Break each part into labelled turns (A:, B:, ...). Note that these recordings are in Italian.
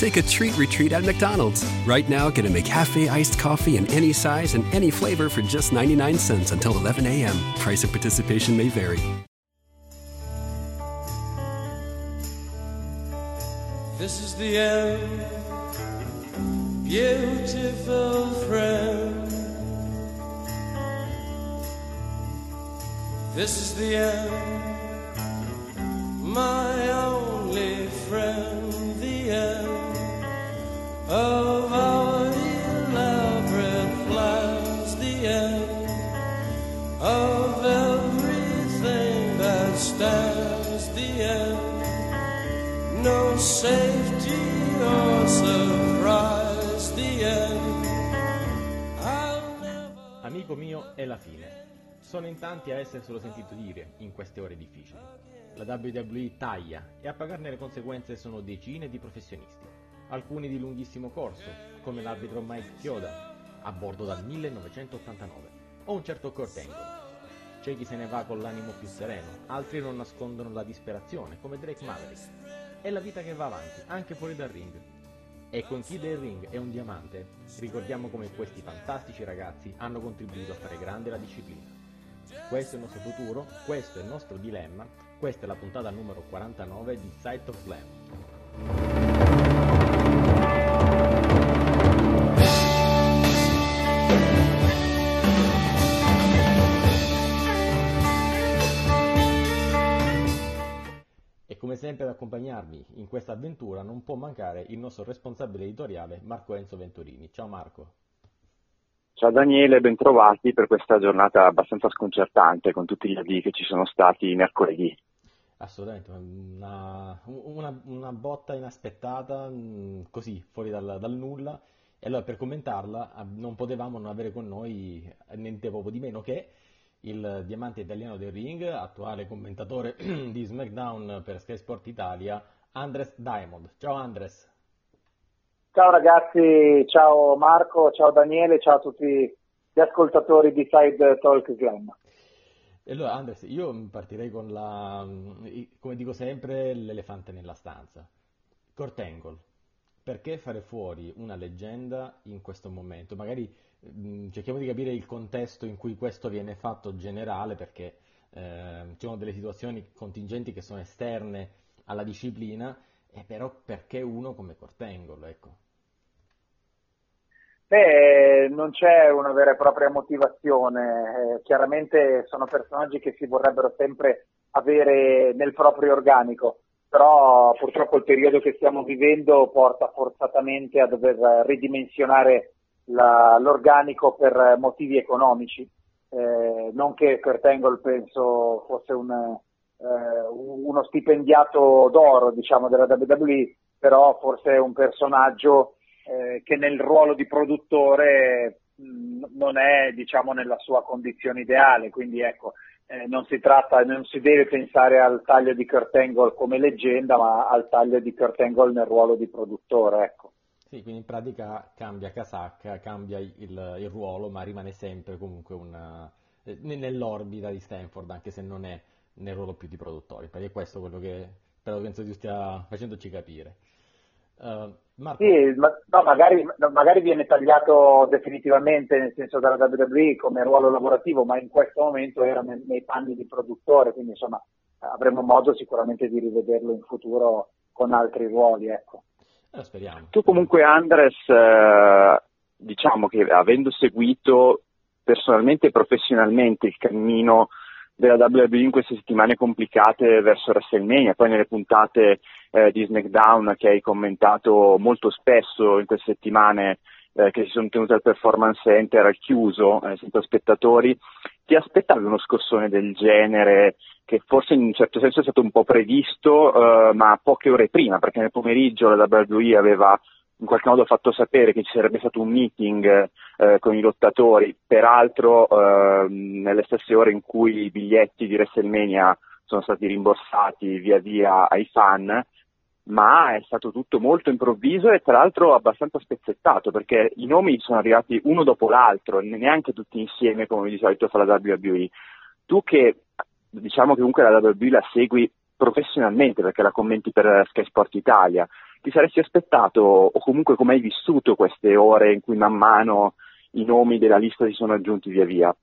A: Take a treat retreat at McDonald's. Right now, get a McCafe iced coffee in any size and any flavor for just 99 cents until 11 a.m. Price of participation may vary.
B: This is the end, beautiful friend. This is the end, my only friend, of our elaborate plans, the end of everything that stands, the end. No safety or surprise, the end. Never.
C: Amico mio, è la fine. Sono in tanti a esserselo sentito dire in queste ore difficili. La WWE taglia e a pagarne le conseguenze sono decine di professionisti, alcuni di lunghissimo corso, come l'arbitro Mike Chioda, a bordo dal 1989, o un certo Angle. C'è chi se ne va con l'animo più sereno, altri non nascondono la disperazione, come Drake Maverick. È la vita che va avanti, anche fuori dal ring. E con chi del ring è un diamante, ricordiamo come questi fantastici ragazzi hanno contribuito a fare grande la disciplina. Questo è il nostro futuro, questo è il nostro dilemma, questa è la puntata numero 49 di Sight of Slam. Sempre ad accompagnarmi in questa avventura non può mancare il nostro responsabile editoriale Marco Enzo Venturini. Ciao Marco.
D: Ciao Daniele, bentrovati per questa giornata abbastanza sconcertante con tutti gli avvii che ci sono stati mercoledì.
C: Assolutamente, una, una- una botta inaspettata, mh, così, fuori dal, dal nulla. E allora per commentarla ah, non potevamo non avere con noi niente proprio di meno che il diamante italiano del ring, attuale commentatore di SmackDown per Sky Sport Italia, Andres Diamond. Ciao Andres.
E: Ciao ragazzi, ciao Marco, ciao Daniele, ciao a tutti gli ascoltatori di Side Talk Slam.
C: Allora Andres, io partirei con la, come dico sempre, l'elefante nella stanza. Kurt Angle. Perché fare fuori una leggenda in questo momento? Magari cerchiamo di capire il contesto in cui questo viene fatto generale, perché eh, ci sono delle situazioni contingenti che sono esterne alla disciplina, e però perché uno come Kurt Angle, ecco.
E: Beh, non c'è una vera e propria motivazione, eh, chiaramente sono personaggi che si vorrebbero sempre avere nel proprio organico, però purtroppo il periodo che stiamo vivendo porta forzatamente a dover ridimensionare la- l'organico per motivi economici. Eh, non che Kurt Angle penso fosse un, eh, uno stipendiato d'oro diciamo, della WWE, però forse è un personaggio eh, che nel ruolo di produttore mh, non è diciamo, nella sua condizione ideale, quindi ecco, eh, non si tratta, non si deve pensare al taglio di Kurt Angle come leggenda, ma al taglio di Kurt Angle nel ruolo di produttore, ecco.
C: Sì, quindi in pratica cambia casacca, cambia il, il ruolo, ma rimane sempre comunque una, eh, nell'orbita di Stanford, anche se non è nel ruolo più di produttore. Perché è questo quello che però penso tu stia facendoci capire. Eh, Marco,
E: Sì, ma- no, magari, magari viene tagliato definitivamente nel senso dalla WWE come ruolo lavorativo, ma in questo momento era nei, nei panni di produttore, quindi insomma avremo modo sicuramente di rivederlo in futuro con altri ruoli, ecco.
C: Eh.
D: Tu comunque Andres, eh, diciamo che avendo seguito personalmente e professionalmente il cammino della WWE in queste settimane complicate verso WrestleMania, poi nelle puntate eh, di SmackDown che hai commentato molto spesso in queste settimane eh, che si sono tenute al Performance Center al chiuso, eh, senza spettatori, ti aspettavi uno scossone del genere che forse in un certo senso è stato un po' previsto, eh, ma poche ore prima, perché nel pomeriggio la WWE aveva in qualche modo fatto sapere che ci sarebbe stato un meeting eh, con i lottatori, peraltro eh, nelle stesse ore in cui i biglietti di WrestleMania sono stati rimborsati via via ai fan, ma è stato tutto molto improvviso e tra l'altro abbastanza spezzettato perché i nomi sono arrivati uno dopo l'altro, neanche tutti insieme come di solito fa la WWE. Tu che diciamo che comunque la WWE la segui professionalmente perché la commenti per Sky Sport Italia, ti saresti aspettato o comunque come hai vissuto queste ore in cui man mano i nomi della lista si sono aggiunti via via?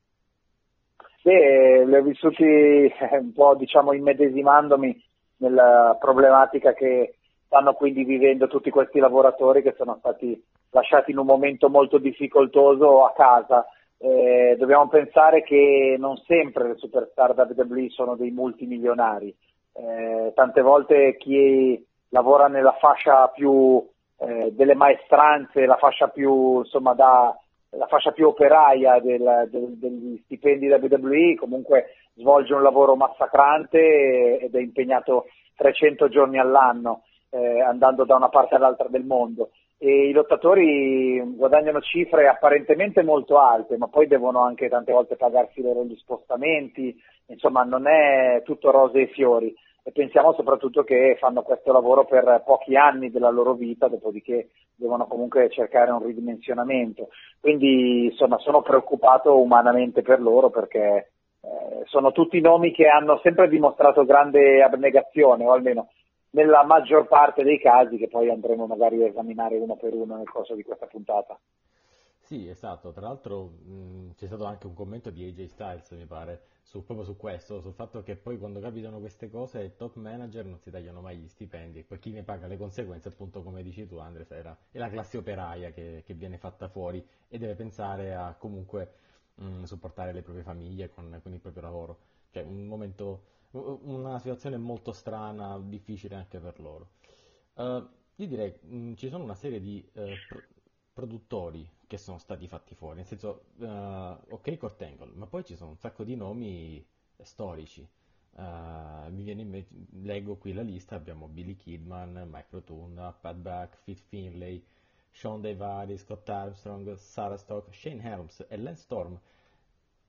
E: Beh, li ho vissuti eh, un po' diciamo immedesimandomi nella problematica che stanno quindi vivendo tutti questi lavoratori che sono stati lasciati in un momento molto difficoltoso a casa. Eh, dobbiamo pensare che non sempre le superstar WWE sono dei multimilionari, eh, tante volte chi lavora nella fascia più eh, delle maestranze, la fascia più, insomma, da, la fascia più operaia del, del, degli stipendi WWE, comunque svolge un lavoro massacrante ed è impegnato 300 giorni all'anno, eh, andando da una parte all'altra del mondo. E i lottatori guadagnano cifre apparentemente molto alte, ma poi devono anche tante volte pagarsi loro gli spostamenti, insomma non è tutto rose e fiori e pensiamo soprattutto che fanno questo lavoro per pochi anni della loro vita, dopodiché devono comunque cercare un ridimensionamento. Quindi insomma sono preoccupato umanamente per loro perché eh, sono tutti nomi che hanno sempre dimostrato grande abnegazione, o almeno nella maggior parte dei casi che poi andremo magari a esaminare uno per uno nel corso di questa puntata.
C: Sì, esatto, tra l'altro mh, c'è stato anche un commento di AJ Styles, mi pare, su, proprio su questo, sul fatto che poi quando capitano queste cose i top manager non si tagliano mai gli stipendi e poi chi ne paga le conseguenze, appunto come dici tu Andres, è la classe operaia che, che, viene fatta fuori e deve pensare a comunque mh, supportare le proprie famiglie con, con, il proprio lavoro. Cioè un momento, una situazione molto strana, difficile anche per loro. Uh, io direi, mh, ci sono una serie di uh, pro- produttori che sono stati fatti fuori, nel senso, uh, ok Kurt Angle, ma poi ci sono un sacco di nomi storici. Uh, mi viene in mente, leggo qui la lista, abbiamo Billy Kidman, Mike Rotunda, Pat Buck, Fit Finlay, Sean Deivari, Scott Armstrong, Sarah Stock, Shane Helms e Lance Storm.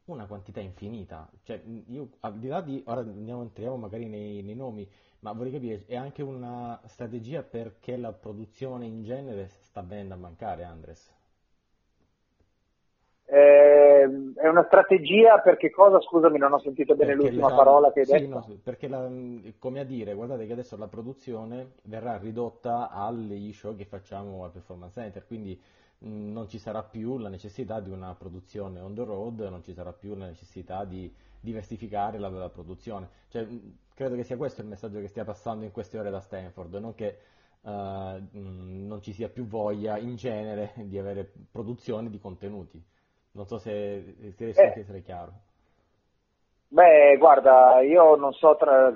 C: Una quantità infinita. Cioè, io, al di là di, ora andiamo, entriamo magari nei, nei nomi, ma vorrei capire, è anche una strategia perché la produzione in genere sta venendo a mancare, Andres?
E: Eh, è una strategia perché cosa? Scusami, non ho sentito bene perché l'ultima diciamo, parola che hai sì, detto. No,
C: perché la, come a dire, guardate che adesso la produzione verrà ridotta agli show che facciamo al Performance Center, quindi mh, non ci sarà più la necessità di una produzione on the road, non ci sarà più la necessità di diversificare la, la produzione. Cioè, credo che sia questo il messaggio che stia passando in queste ore da Stanford, non che uh, mh, non ci sia più voglia in genere di avere produzione di contenuti. Non so se ti riesco eh. a essere chiaro.
E: Beh, guarda, io non so tra,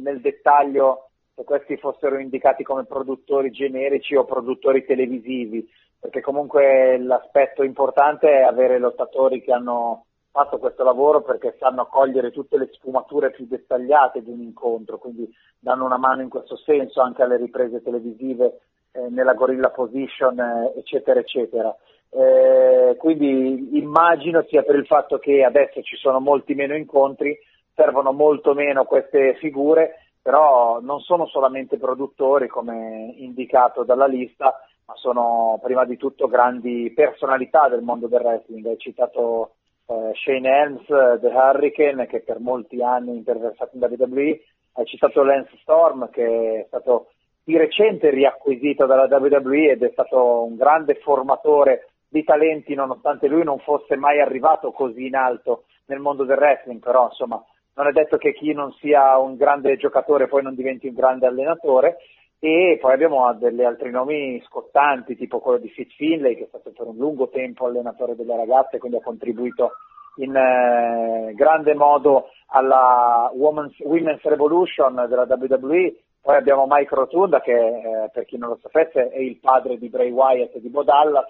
E: nel dettaglio se questi fossero indicati come produttori generici o produttori televisivi, perché comunque l'aspetto importante è avere lottatori che hanno fatto questo lavoro perché sanno cogliere tutte le sfumature più dettagliate di un incontro, quindi danno una mano in questo senso anche alle riprese televisive eh, nella gorilla position, eh, eccetera, eccetera. Eh, quindi immagino sia per il fatto che adesso ci sono molti meno incontri, servono molto meno queste figure, però non sono solamente produttori come indicato dalla lista, ma sono prima di tutto grandi personalità del mondo del wrestling. Hai citato eh, Shane Helms, The Hurricane, che per molti anni è interversato in WWE, hai citato Lance Storm, che è stato di recente riacquisito dalla WWE ed è stato un grande formatore di talenti nonostante lui non fosse mai arrivato così in alto nel mondo del wrestling, però insomma non è detto che chi non sia un grande giocatore poi non diventi un grande allenatore. E poi abbiamo degli altri nomi scottanti tipo quello di Fitz Finlay che è stato per un lungo tempo allenatore delle ragazze quindi ha contribuito in eh, grande modo alla Women's, Women's Revolution della WWE poi abbiamo Mike Rotunda che eh, per chi non lo sapesse è il padre di Bray Wyatt e di Bo Dallas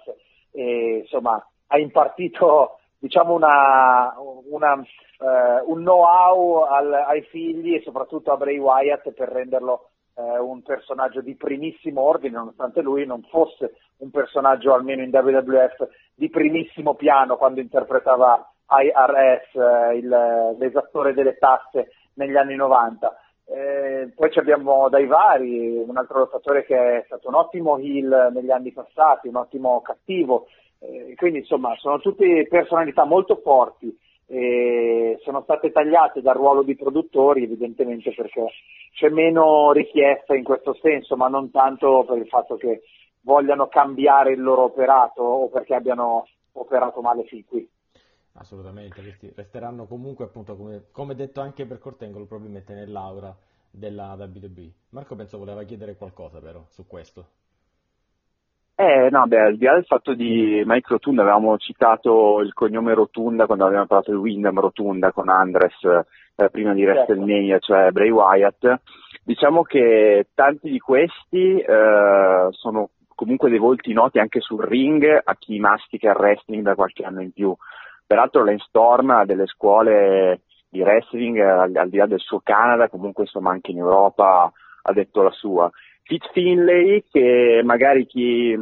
E: e insomma ha impartito diciamo una, una, uh, un know-how al, ai figli e soprattutto a Bray Wyatt per renderlo uh, un personaggio di primissimo ordine, nonostante lui non fosse un personaggio almeno in WWF di primissimo piano quando interpretava IRS, eh, il, l'esattore delle tasse negli anni 90. Eh, poi abbiamo dai vari, un altro lottatore che è stato un ottimo heel negli anni passati, un ottimo cattivo, eh, quindi insomma sono tutte personalità molto forti e sono state tagliate dal ruolo di produttori evidentemente perché c'è meno richiesta in questo senso, ma non tanto per il fatto che vogliano cambiare il loro operato o perché abbiano operato male fin qui.
C: Assolutamente, questi resteranno comunque appunto come, come detto anche per Cortengolo probabilmente nell'aura della WWE. Marco penso voleva chiedere qualcosa però su questo.
D: Eh, no, beh, al di là del fatto di Mike Rotunda, avevamo citato il cognome Rotunda quando abbiamo parlato di Wyndham Rotunda con Andres eh, prima di certo. WrestleMania, cioè Bray Wyatt. Diciamo che tanti di questi eh, sono comunque dei volti noti anche sul ring a chi mastica il wrestling da qualche anno in più. Peraltro Lance Storm ha delle scuole di wrestling al, al di là del suo Canada, comunque insomma anche in Europa ha detto la sua. Fitz Finlay, che magari chi,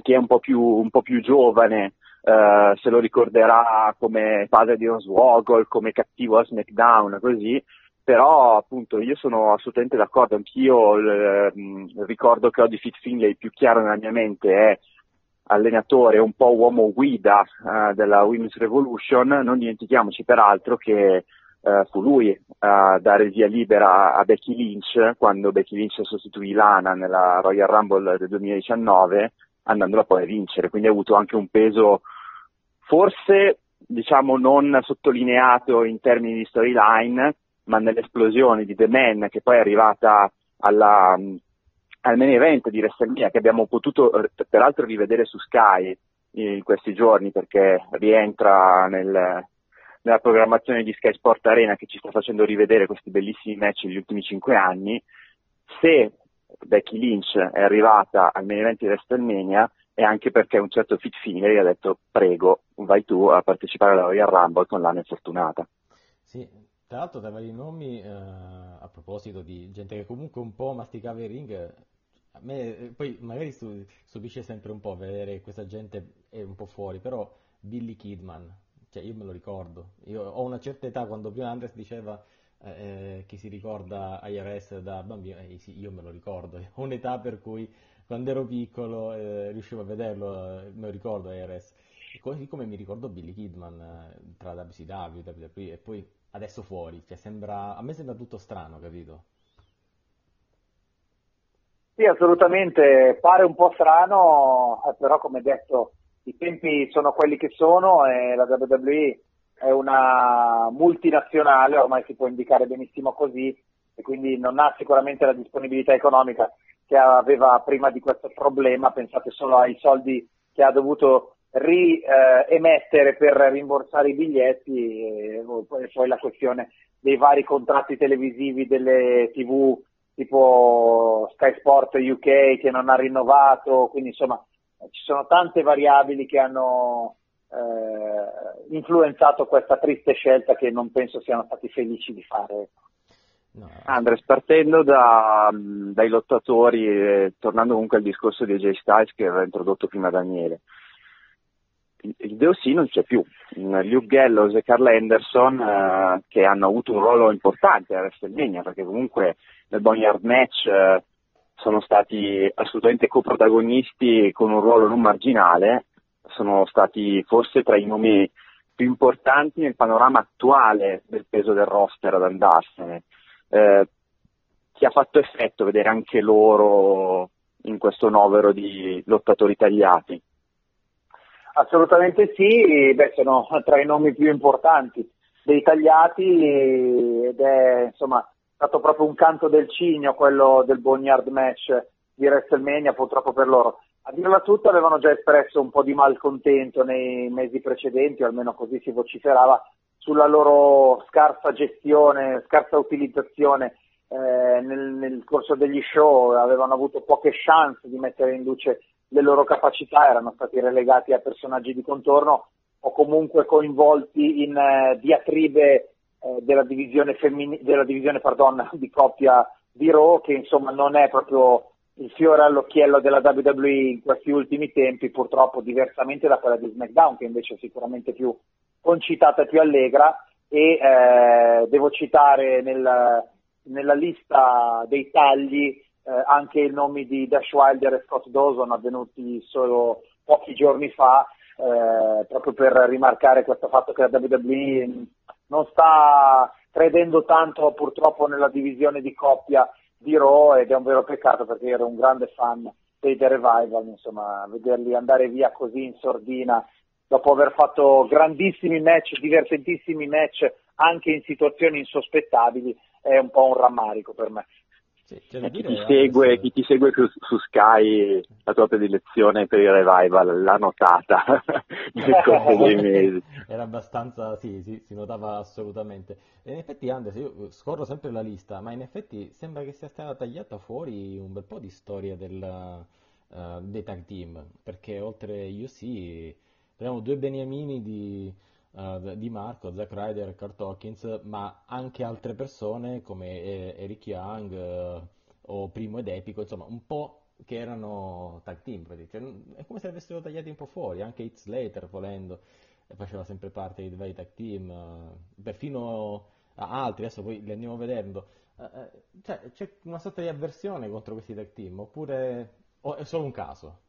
D: chi è un po' più, un po più giovane uh, se lo ricorderà come padre di Oswoggle, come cattivo a SmackDown, così, però appunto io sono assolutamente d'accordo, anch'io il, il ricordo che ho di Fitz Finlay più chiaro nella mia mente è allenatore, un po' uomo guida uh, della Women's Revolution, non dimentichiamoci peraltro che uh, fu lui a dare via libera a Becky Lynch quando Becky Lynch sostituì Lana nella Royal Rumble del 2019 andandola poi a vincere, quindi ha avuto anche un peso forse diciamo non sottolineato in termini di storyline, ma nell'esplosione di The Man che poi è arrivata alla, al main event di WrestleMania che abbiamo potuto peraltro rivedere su Sky in questi giorni perché rientra nel, nella programmazione di Sky Sport Arena che ci sta facendo rivedere questi bellissimi match degli ultimi cinque anni. Se Becky Lynch è arrivata al main event di WrestleMania è anche perché un certo Fit Finger ha detto prego vai tu a partecipare alla Royal Rumble con l'anno fortunata.
C: Sì, tra l'altro tra vari nomi eh, a proposito di gente che comunque un po' masticava il ring a me eh, poi magari stupisce sempre un po' vedere questa gente è un po' fuori, però Billy Kidman, cioè io me lo ricordo, io ho una certa età quando prima Andres diceva eh, eh che si ricorda IRS da bambino, eh, sì, io me lo ricordo, ho un'età per cui quando ero piccolo eh, riuscivo a vederlo, eh, me lo ricordo IRS, così come mi ricordo Billy Kidman tra WCW, e poi adesso fuori, cioè sembra, a me sembra tutto strano, capito?
E: Sì, assolutamente, pare un po' strano, eh, però come detto i tempi sono quelli che sono e la WWE è una multinazionale, ormai si può indicare benissimo così, e quindi non ha sicuramente la disponibilità economica che aveva prima di questo problema, pensate solo ai soldi che ha dovuto riemettere per rimborsare i biglietti e poi la questione dei vari contratti televisivi delle tv tipo Sky Sport UK che non ha rinnovato, quindi insomma ci sono tante variabili che hanno eh, influenzato questa triste scelta che non penso siano stati felici di fare.
D: No. Andres, partendo da, dai lottatori, e tornando comunque al discorso di AJ Styles che aveva introdotto prima Daniele, il DOC non c'è più. Luke Gallows e Carl Anderson eh, che hanno avuto un ruolo importante a WrestleMania perché comunque nel Boneyard match eh, sono stati assolutamente coprotagonisti con un ruolo non marginale, sono stati forse tra i nomi più importanti nel panorama attuale del peso del roster ad andarsene. Eh, ti ha fatto effetto vedere anche loro in questo novero di lottatori tagliati?
E: Assolutamente sì, Beh, sono tra i nomi più importanti dei tagliati ed è insomma stato proprio un canto del cigno quello del Boneyard match di WrestleMania purtroppo per loro. A dirla tutta avevano già espresso un po' di malcontento nei mesi precedenti, o almeno così si vociferava, sulla loro scarsa gestione, scarsa utilizzazione eh, nel, nel, corso degli show, avevano avuto poche chance di mettere in luce le loro capacità, erano stati relegati a personaggi di contorno o comunque coinvolti in eh, diatribe eh, della divisione, femmini- della divisione pardon, di coppia di Raw che insomma non è proprio il fiore all'occhiello della WWE in questi ultimi tempi, purtroppo diversamente da quella di SmackDown che invece è sicuramente più concitata e più allegra. E eh, devo citare nel, nella lista dei tagli eh, anche i nomi di Dash Wilder e Scott Dawson avvenuti solo pochi giorni fa eh, proprio per rimarcare questo fatto che la WWE non sta credendo tanto purtroppo nella divisione di coppia di Raw ed è un vero peccato perché ero un grande fan dei The Revival, insomma, vederli andare via così in sordina dopo aver fatto grandissimi match, divertentissimi match anche in situazioni insospettabili è un po' un rammarico per me.
D: Sì, eh, chi, ti segue, adesso... chi, ti segue, su, su, Sky, la tua predilezione per il revival l'ha notata nel corso dei mesi.
C: Era abbastanza, sì, sì, si notava assolutamente. E in effetti, Anders, io scorro sempre la lista, ma in effetti sembra che sia stata tagliata fuori un bel po' di storia del, uh, dei tag team, perché oltre UC abbiamo due beniamini di uh, di Marco, Zack Ryder, Kurt Hawkins, ma anche altre persone come eh, Eric Young uh, o Primo ed Epico, insomma un po' che erano tag team, cioè, è come se avessero tagliati un po' fuori, anche Hit Slater volendo, faceva sempre parte dei vari tag team, uh, perfino altri, adesso poi li andiamo vedendo. Cioè, c'è una sorta di avversione contro questi tag team, oppure o è solo un caso?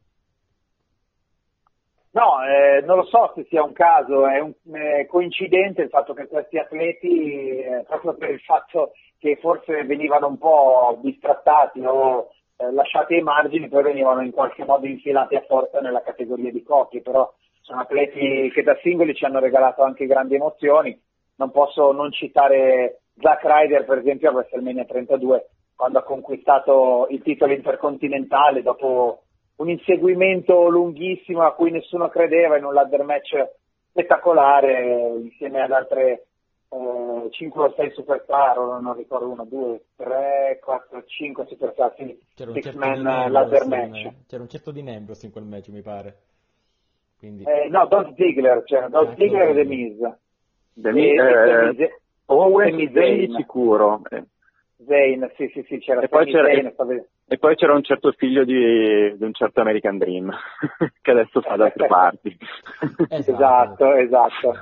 E: No, eh, non lo so se sia un caso, è, un, è coincidente il fatto che questi atleti, eh, proprio per il fatto che forse venivano un po' distrattati o eh, lasciati ai margini, poi venivano in qualche modo infilati a forza nella categoria di coppie, però sono atleti che da singoli ci hanno regalato anche grandi emozioni. Non posso non citare Zack Ryder, per esempio, a WrestleMania 32, quando ha conquistato il titolo intercontinentale dopo un inseguimento lunghissimo a cui nessuno credeva in un ladder match spettacolare insieme ad altre eh, 5 o 6 superstar, non ricordo 1, 2, 3, 4, 5 superstar, quindi
C: c'era un, certo man ladder match. C'era un certo di Nembros in quel match mi pare. Quindi...
E: Eh, no, Dolph Ziggler, c'era Dolph Ziggler e The Miz.
D: The Miz, eh, eh, Owen Zayn sicuro.
E: Zayn, sì sì sì, c'era
D: e poi c'era, Zayn, e poi c'era un certo figlio di, di un certo American Dream, che adesso fa da altre parti.
E: esatto, esatto.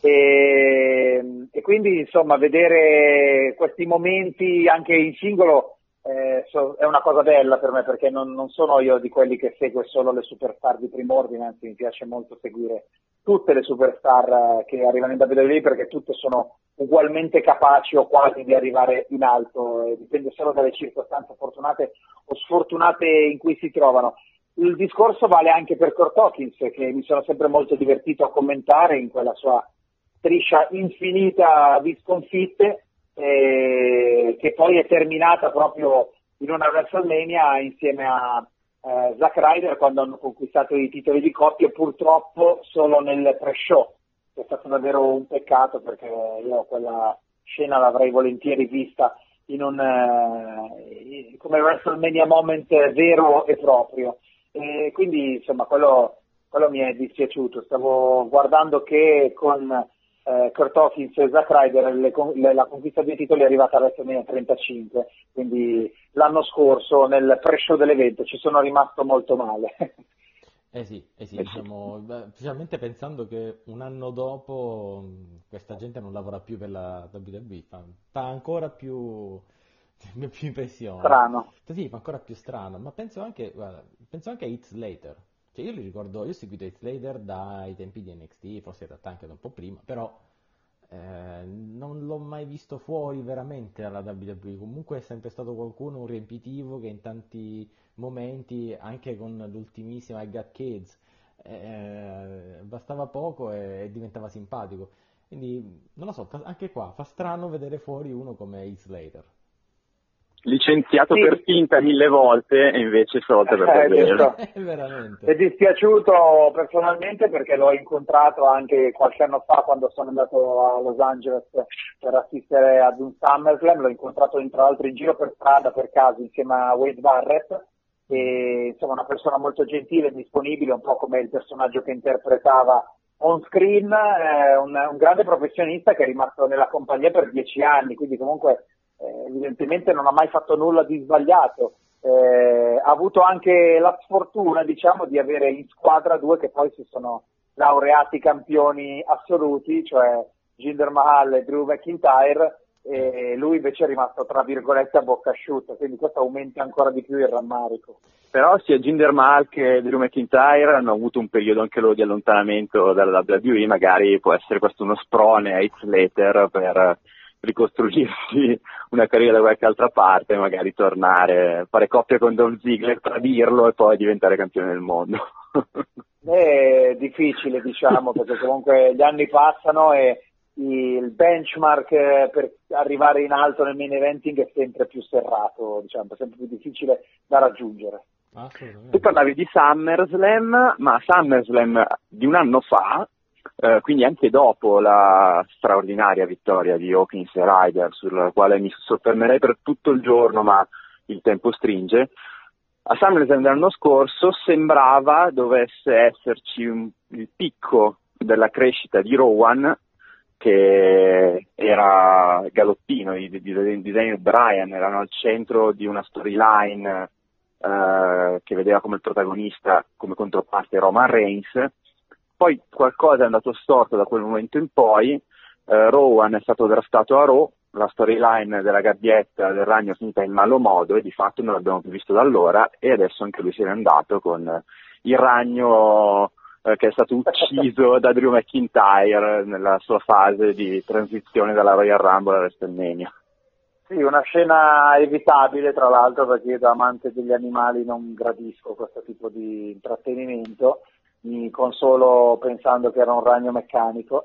E: E, e, quindi insomma vedere questi momenti anche in singolo eh, so, è una cosa bella per me perché non, non, sono io di quelli che segue solo le superstar di prim'ordine, anzi mi piace molto seguire tutte le superstar eh, che arrivano in WWE perché tutte sono ugualmente capaci o quasi di arrivare in alto, eh, dipende solo dalle circostanze fortunate o sfortunate in cui si trovano. Il discorso vale anche per Kurt Hawkins, che mi sono sempre molto divertito a commentare in quella sua striscia infinita di sconfitte, eh, che poi è terminata proprio in una WrestleMania insieme a eh, Zack Ryder quando hanno conquistato i titoli di coppia, purtroppo solo nel pre-show è stato davvero un peccato perché io quella scena l'avrei volentieri vista in un, eh, come WrestleMania moment vero e proprio. E quindi insomma quello, quello mi è dispiaciuto. Stavo guardando che con eh, Kurt Hawkins e Zack Ryder le, le, la conquista dei titoli è arrivata a WrestleMania 35, quindi l'anno scorso nel pre-show dell'evento ci sono rimasto molto male.
C: Eh sì, eh sì, diciamo, specialmente pensando che un anno dopo questa gente non lavora più per la WWE, fa, fa ancora più, più impressione.
E: Strano.
C: Sì, fa ancora più strano, ma penso anche, guarda, penso anche a Hits Later. Cioè io li ricordo, io ho seguito Hits Later dai tempi di NXT, forse in realtà anche da un po' prima, però eh, non l'ho mai visto fuori veramente dalla WWE. Comunque è sempre stato qualcuno, un riempitivo che in tanti momenti, anche con l'ultimissima I Got Kids, eh, bastava poco e, e, diventava simpatico. Quindi non lo so, anche qua fa strano vedere fuori uno come Heath Slater
D: licenziato sì. per finta mille volte e invece stavolta per eh, davvero.
E: Eh, è dispiaciuto personalmente perché l'ho incontrato anche qualche anno fa quando sono andato a Los Angeles per assistere ad un SummerSlam, l'ho incontrato tra l'altro in giro per strada per caso insieme a Wade Barrett. E insomma una persona molto gentile e disponibile, un po' come il personaggio che interpretava on screen, eh, un, un grande professionista che è rimasto nella compagnia per dieci anni, quindi comunque eh, evidentemente non ha mai fatto nulla di sbagliato. Eh, ha avuto anche la sfortuna, diciamo, di avere in squadra due che poi si sono laureati campioni assoluti, cioè Jinder Mahal e Drew McIntyre, e lui invece è rimasto tra virgolette a bocca asciutta, quindi questo aumenta ancora di più il rammarico.
D: Però sia Jinder Mahal che Drew McIntyre hanno avuto un periodo anche loro di allontanamento dalla WWE, magari può essere questo uno sprone a Heath Slater per ricostruirsi una carriera da qualche altra parte, magari tornare, fare coppia con Dolph Ziggler, tradirlo e poi diventare campione del mondo.
E: È difficile, diciamo, perché comunque gli anni passano e il benchmark per arrivare in alto nel main eventing è sempre più serrato, diciamo, è sempre più difficile da raggiungere.
D: Tu parlavi di SummerSlam, ma SummerSlam di un anno fa, eh, quindi anche dopo la straordinaria vittoria di Hawkins e Ryder, sulla quale mi soffermerei per tutto il giorno, ma il tempo stringe, a SummerSlam dell'anno scorso sembrava dovesse esserci un, il picco della crescita di Rowan che era galoppino di, di, di Daniel Bryan, erano al centro di una storyline eh, che vedeva come protagonista, come controparte Roman Reigns. Poi qualcosa è andato storto da quel momento in poi, eh, Rowan è stato draftato a Raw, la storyline della gabbietta del ragno è finita in malo modo e di fatto non l'abbiamo più visto da allora e adesso anche lui se n'è andato con il ragno eh, che è stato ucciso da Drew McIntyre nella sua fase di transizione dalla Royal Rumble a WrestleMania.
E: Sì, una scena evitabile tra l'altro perché io da amante degli animali non gradisco questo tipo di intrattenimento, mi consolo pensando che era un ragno meccanico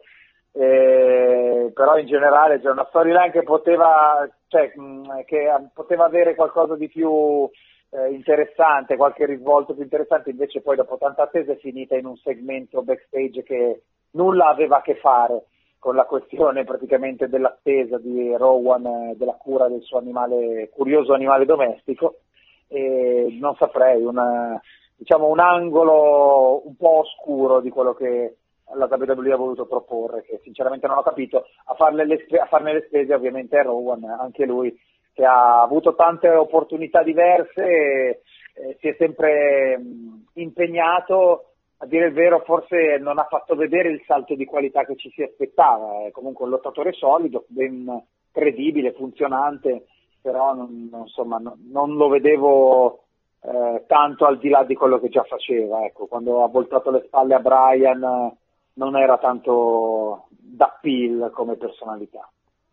E: eh, però in generale c'è una storyline che poteva, cioè, mh, che poteva avere qualcosa di più eh, interessante, qualche risvolto più interessante, invece poi dopo tanta attesa è finita in un segmento backstage che nulla aveva a che fare con la questione praticamente dell'attesa di Rowan, eh, della cura del suo animale, curioso animale domestico. E non saprei, una, diciamo un angolo un po' oscuro di quello che la WWE ha voluto proporre, che sinceramente non ho capito, a, farne le, a farne le spese ovviamente è Rowan, anche lui che ha avuto tante opportunità diverse e, e si è sempre mh, impegnato, a dire il vero forse non ha fatto vedere il salto di qualità che ci si aspettava, è comunque un lottatore solido, ben credibile, funzionante, però non, non, insomma, non, non lo vedevo eh, tanto al di là di quello che già faceva. Ecco, quando ha voltato le spalle a Brian non era tanto d'appeal come personalità.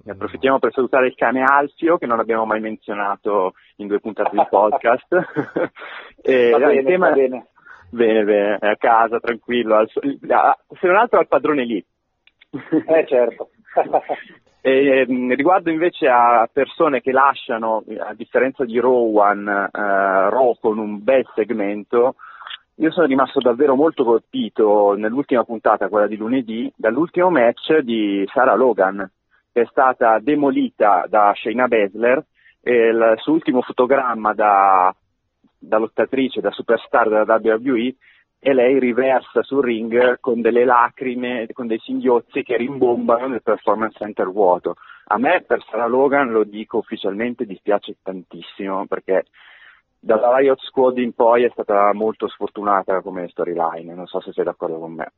D: Ne approfittiamo per salutare il cane Alfio, che non abbiamo mai menzionato in due puntate di podcast.
E: e, va, bene, tema... va bene.
D: Bene, bene, a casa, tranquillo. Al... Se non altro al padrone lì.
E: eh certo.
D: E, ehm, riguardo invece a persone che lasciano, a differenza di Rowan, eh, Raw con un bel segmento, io sono rimasto davvero molto colpito nell'ultima puntata, quella di lunedì, dall'ultimo match di Sarah Logan, che è stata demolita da Shayna Baszler e il suo ultimo fotogramma da, da lottatrice, da superstar della WWE, e lei riversa sul ring con delle lacrime, con dei singhiozzi che rimbombano nel performance center vuoto. A me, per Sarah Logan, lo dico ufficialmente, dispiace tantissimo perché dalla Riot Squad in poi è stata molto sfortunata come storyline, non so se sei d'accordo con me.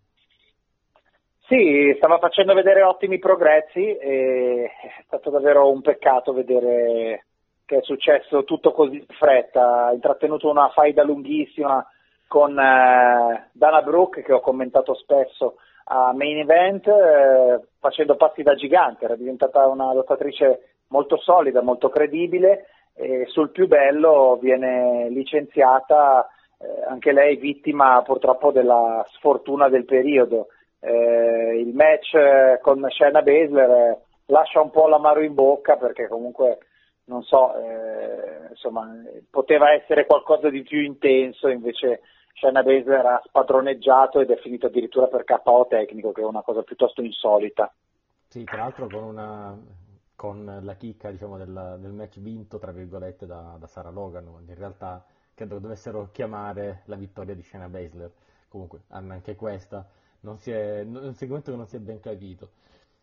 E: Sì, stava facendo vedere ottimi progressi e è stato davvero un peccato vedere che è successo tutto così in fretta, ha intrattenuto una faida lunghissima con eh, Dana Brooke che ho commentato spesso a main event eh, facendo passi da gigante, era diventata una lottatrice molto solida, molto credibile e sul più bello viene licenziata eh, anche lei vittima purtroppo della sfortuna del periodo. Eh, il match con Shayna Baszler eh, lascia un po' l'amaro in bocca perché comunque non so, eh, insomma, poteva essere qualcosa di più intenso, invece Baszler ha spadroneggiato ed è finito addirittura per KO tecnico, che è una cosa piuttosto insolita.
C: Sì, tra l'altro con una con la chicca diciamo, del, del, match vinto tra virgolette da, da Sarah Logan. In realtà credo dovessero chiamare la vittoria di Shayna Baszler. Comunque anche questa. Non si è, un segmento che non si è ben capito.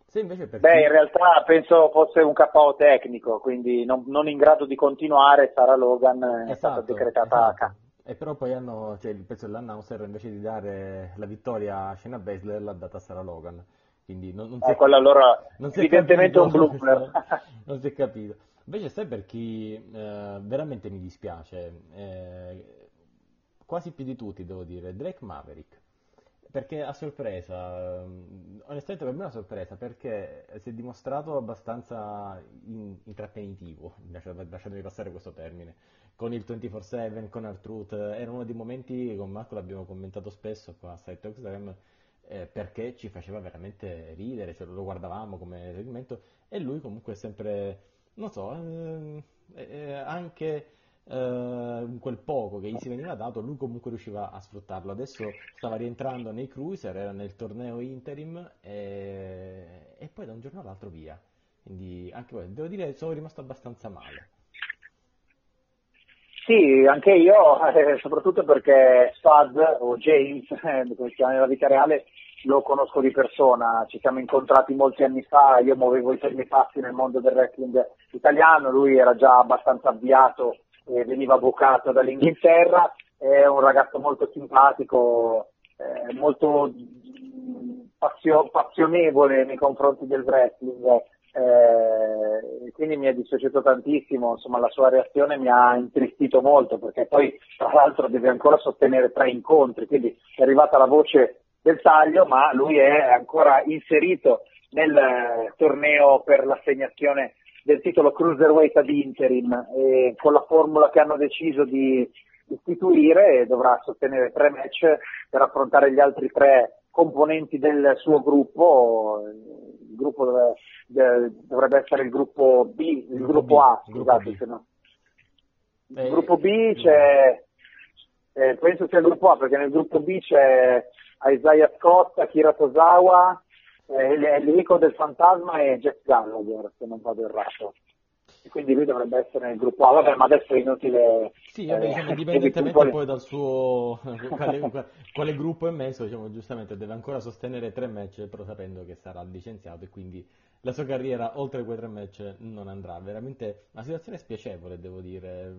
C: Se invece per
E: Beh, in realtà penso fosse un KO tecnico, quindi non, non in grado di continuare, Sara Logan è stata
C: Esatto,
E: decretata
C: esatto. E però poi hanno, cioè, il pezzo dell'announcer invece di dare la vittoria a Shayna Baszler l'ha data a Sarah Logan. Quindi non, non si
E: Eh,
C: è-
E: quello allora
C: non si è
E: evidentemente
C: capito,
E: un blooper.
C: non si è capito. Invece sai per chi eh, veramente mi dispiace, eh, quasi più di tutti devo dire, Drake Maverick. Perché a sorpresa, ehm, onestamente per me è una sorpresa perché si è dimostrato abbastanza in- intrattenitivo, lascia- lasciatemi passare questo termine, con il 24-7, con R-Truth, era uno dei momenti, con Marco l'abbiamo commentato spesso qua a Site Extreme, eh, perché ci faceva veramente ridere, cioè lo guardavamo come segmento e lui comunque è sempre, non so, eh, eh, anche eh, quel poco che gli si veniva dato, lui comunque riusciva a sfruttarlo. Adesso stava rientrando nei cruiser, era nel torneo interim e, e poi da un giorno all'altro via. Quindi anche quello, devo dire, sono rimasto abbastanza male.
E: Sì, anche io, eh, soprattutto perché Spud o James, eh, come si chiama nella vita reale, lo conosco di persona, ci siamo incontrati molti anni fa, io muovevo i primi passi nel mondo del wrestling italiano, lui era già abbastanza avviato e veniva avvocato dall'Inghilterra, è un ragazzo molto simpatico, eh, molto mm, passio- passionevole nei confronti del wrestling, eh, quindi mi è dispiaciuto tantissimo, insomma la sua reazione mi ha intristito molto perché poi tra l'altro deve ancora sostenere tre incontri, quindi è arrivata la voce del taglio, ma lui è ancora inserito nel eh, torneo per l'assegnazione del titolo Cruiserweight ad interim e con la formula che hanno deciso di istituire dovrà sostenere tre match per affrontare gli altri tre componenti del suo gruppo, il gruppo dovrebbe essere il gruppo B, il
C: Gruppo
E: gruppo,
C: B,
E: A,
C: il gruppo
E: scusate
C: B.
E: se no.
C: Eh,
E: Il gruppo B c'è, eh, penso sia il gruppo A perché nel gruppo B c'è Isaiah Scott, Akira Tosawa, eh, l'Enrico del Fantasma e Jeff Gallagher, se non vado errato. Quindi lui dovrebbe essere nel gruppo A, vabbè, ma adesso è inutile.
C: Sì,
E: eh,
C: diciamo, indipendentemente poi dal suo quale, quale gruppo è messo, diciamo, giustamente deve ancora sostenere tre match, però sapendo che sarà licenziato e quindi la sua carriera oltre quei tre match non andrà. Veramente una situazione spiacevole, devo dire,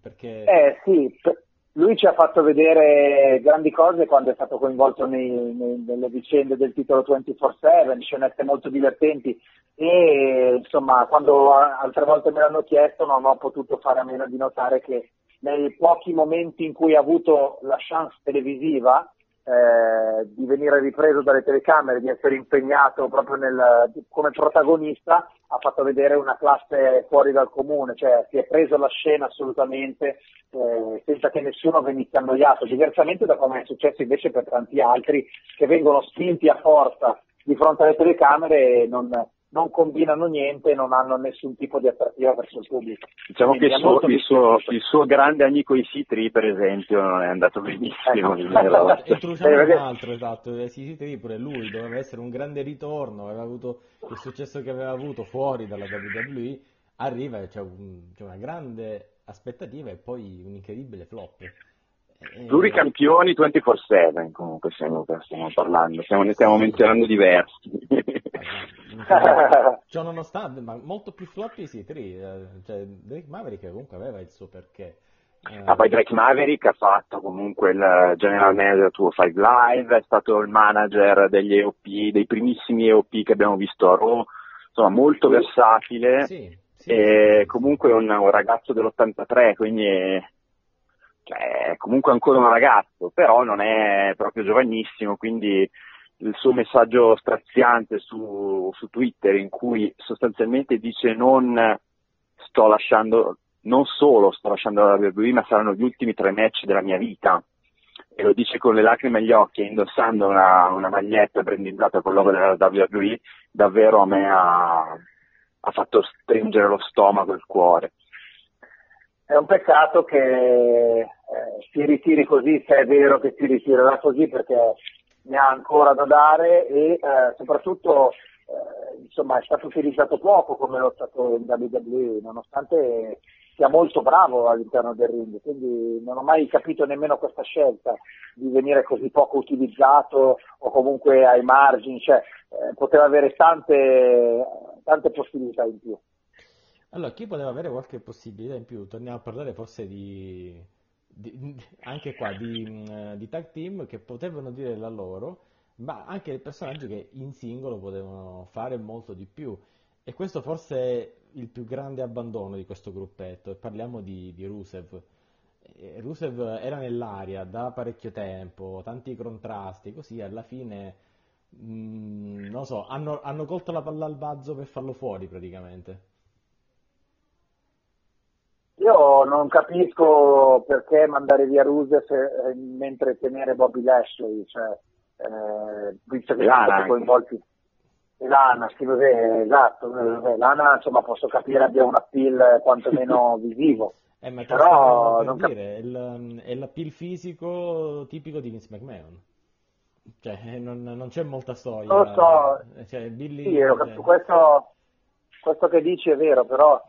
C: perché
E: Eh sì, p- lui ci ha fatto vedere grandi cose quando è stato coinvolto nei- nei- nelle vicende del titolo 24-7, scenette molto divertenti. E insomma quando altre volte me l'hanno chiesto non ho potuto fare a meno di notare che nei pochi momenti in cui ha avuto la chance televisiva eh, di venire ripreso dalle telecamere, di essere impegnato proprio nel- come protagonista, ha fatto vedere una classe fuori dal comune, cioè si è preso la scena assolutamente eh, senza che nessuno venisse annoiato, diversamente da come è successo invece per tanti altri che vengono spinti a forza di fronte alle telecamere e non, non combinano niente e non hanno nessun tipo di attrattiva verso il pubblico.
D: Diciamo
E: Quindi
D: che suo, il, suo, il suo grande amico IC3 per esempio non è andato benissimo
E: Ecco.
C: introduciamo
E: Eh,
C: un
E: perché-
C: altro, esatto, eh, CC3 pure lui doveva essere un grande ritorno, aveva avuto il successo che aveva avuto fuori dalla WWE, arriva e c'è, un- c'è una grande aspettativa e poi un incredibile flop.
D: Pluricampioni 24-7 comunque stiamo, stiamo parlando, stiamo, ne stiamo menzionando diversi.
C: Ciò nonostante, ma molto più floppy sì, tri, eh, cioè Drake Maverick comunque aveva il suo perché. Eh,
D: Ah, poi Drake Maverick ha fatto comunque il general manager Tour 5 Live, è stato il manager degli EOP, dei primissimi EOP che abbiamo visto a Raw, insomma molto versatile
C: sì, sì,
D: e
C: sì,
D: comunque un, un ragazzo dell'83, quindi è, cioè, è comunque ancora un ragazzo, però non è proprio giovanissimo, quindi il suo messaggio straziante su, su Twitter in cui sostanzialmente dice non sto lasciando, non solo sto lasciando la WWE, ma saranno gli ultimi tre match della mia vita. E lo dice con le lacrime agli occhi, indossando una, una maglietta brandizzata con il logo della WWE, davvero a me ha, ha fatto stringere lo stomaco e il cuore.
E: È un peccato che eh, si ritiri così, se è vero che si ritirerà così, perché ne ha ancora da dare e eh, soprattutto eh, insomma, è stato utilizzato poco come lo stato in WWE, nonostante sia molto bravo all'interno del ring, quindi non ho mai capito nemmeno questa scelta di venire così poco utilizzato o comunque ai margini, cioè eh, poteva avere tante, tante possibilità in più.
C: Allora, chi poteva avere qualche possibilità in più? Torniamo a parlare forse di, di anche qua di, di tag team che potevano dire la loro, ma anche personaggi che in singolo potevano fare molto di più. E questo forse è il più grande abbandono di questo gruppetto, e parliamo di, di Rusev. Rusev era nell'aria da parecchio tempo, tanti contrasti, così alla fine, mh, mm, non so, hanno, hanno colto la palla al balzo per farlo fuori praticamente.
E: Io non capisco perché mandare via Rusev eh, mentre tenere Bobby Lashley, cioè, eh, visto che sono coinvolti Lana, sì, esatto, Lana insomma posso capire abbia un appeal quantomeno visivo.
C: Eh, ma però non cap- dire, è, il, è l'appeal fisico tipico di Vince McMahon. Cioè, eh, non, non c'è molta storia.
E: Lo so, cioè, Billy, sì, cioè... questo, questo che dici è vero, però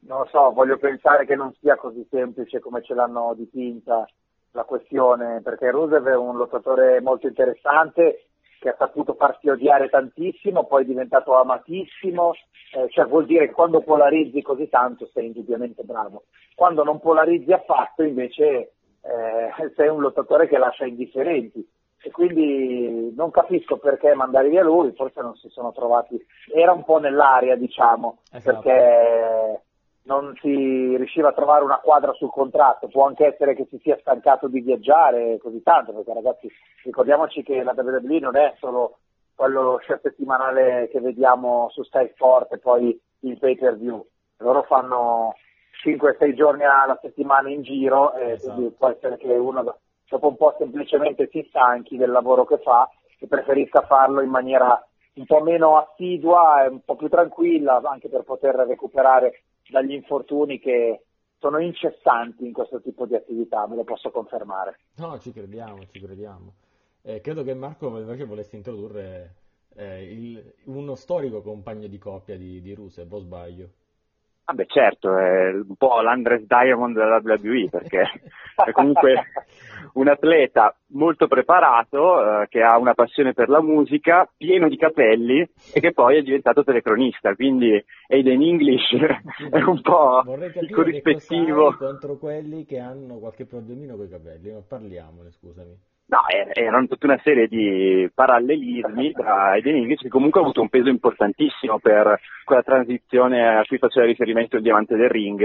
E: non lo so, voglio pensare che non sia così semplice come ce l'hanno dipinta la questione, perché Rusev è un lottatore molto interessante che ha saputo farsi odiare tantissimo, poi è diventato amatissimo, eh, cioè vuol dire che quando polarizzi così tanto sei indubbiamente bravo. Quando non polarizzi affatto invece eh, sei un lottatore che lascia indifferenti e quindi non capisco perché mandare via lui, forse non si sono trovati, era un po' nell'aria diciamo, esatto. perché non si riusciva a trovare una quadra sul contratto, può anche essere che si sia stancato di viaggiare così tanto, perché ragazzi ricordiamoci che la WWE non è solo quello show settimanale che vediamo su Sky Sport e poi il pay per view, loro fanno 5-6 giorni alla settimana in giro e esatto. quindi può essere che uno dopo un po' semplicemente si stanchi del lavoro che fa e preferisca farlo in maniera un po' meno assidua e un po' più tranquilla anche per poter recuperare dagli infortuni che sono incessanti in questo tipo di attività, me lo posso confermare.
C: No, ci crediamo, ci crediamo. Eh, credo che Marco invece volesse introdurre eh, il, uno storico compagno di coppia di, di Rusev, o sbaglio?
D: Ah beh certo, è un po' l'Andres Diamond della WWE perché è comunque un atleta molto preparato, eh, che ha una passione per la musica, pieno di capelli e che poi è diventato telecronista, quindi Aiden English è un po' il corrispettivo.
C: contro quelli che hanno qualche problemino con i capelli, ma parliamone, scusami.
D: No, erano tutta una serie di parallelismi tra Eden English che comunque ha avuto un peso importantissimo per quella transizione a cui faceva riferimento il diamante del ring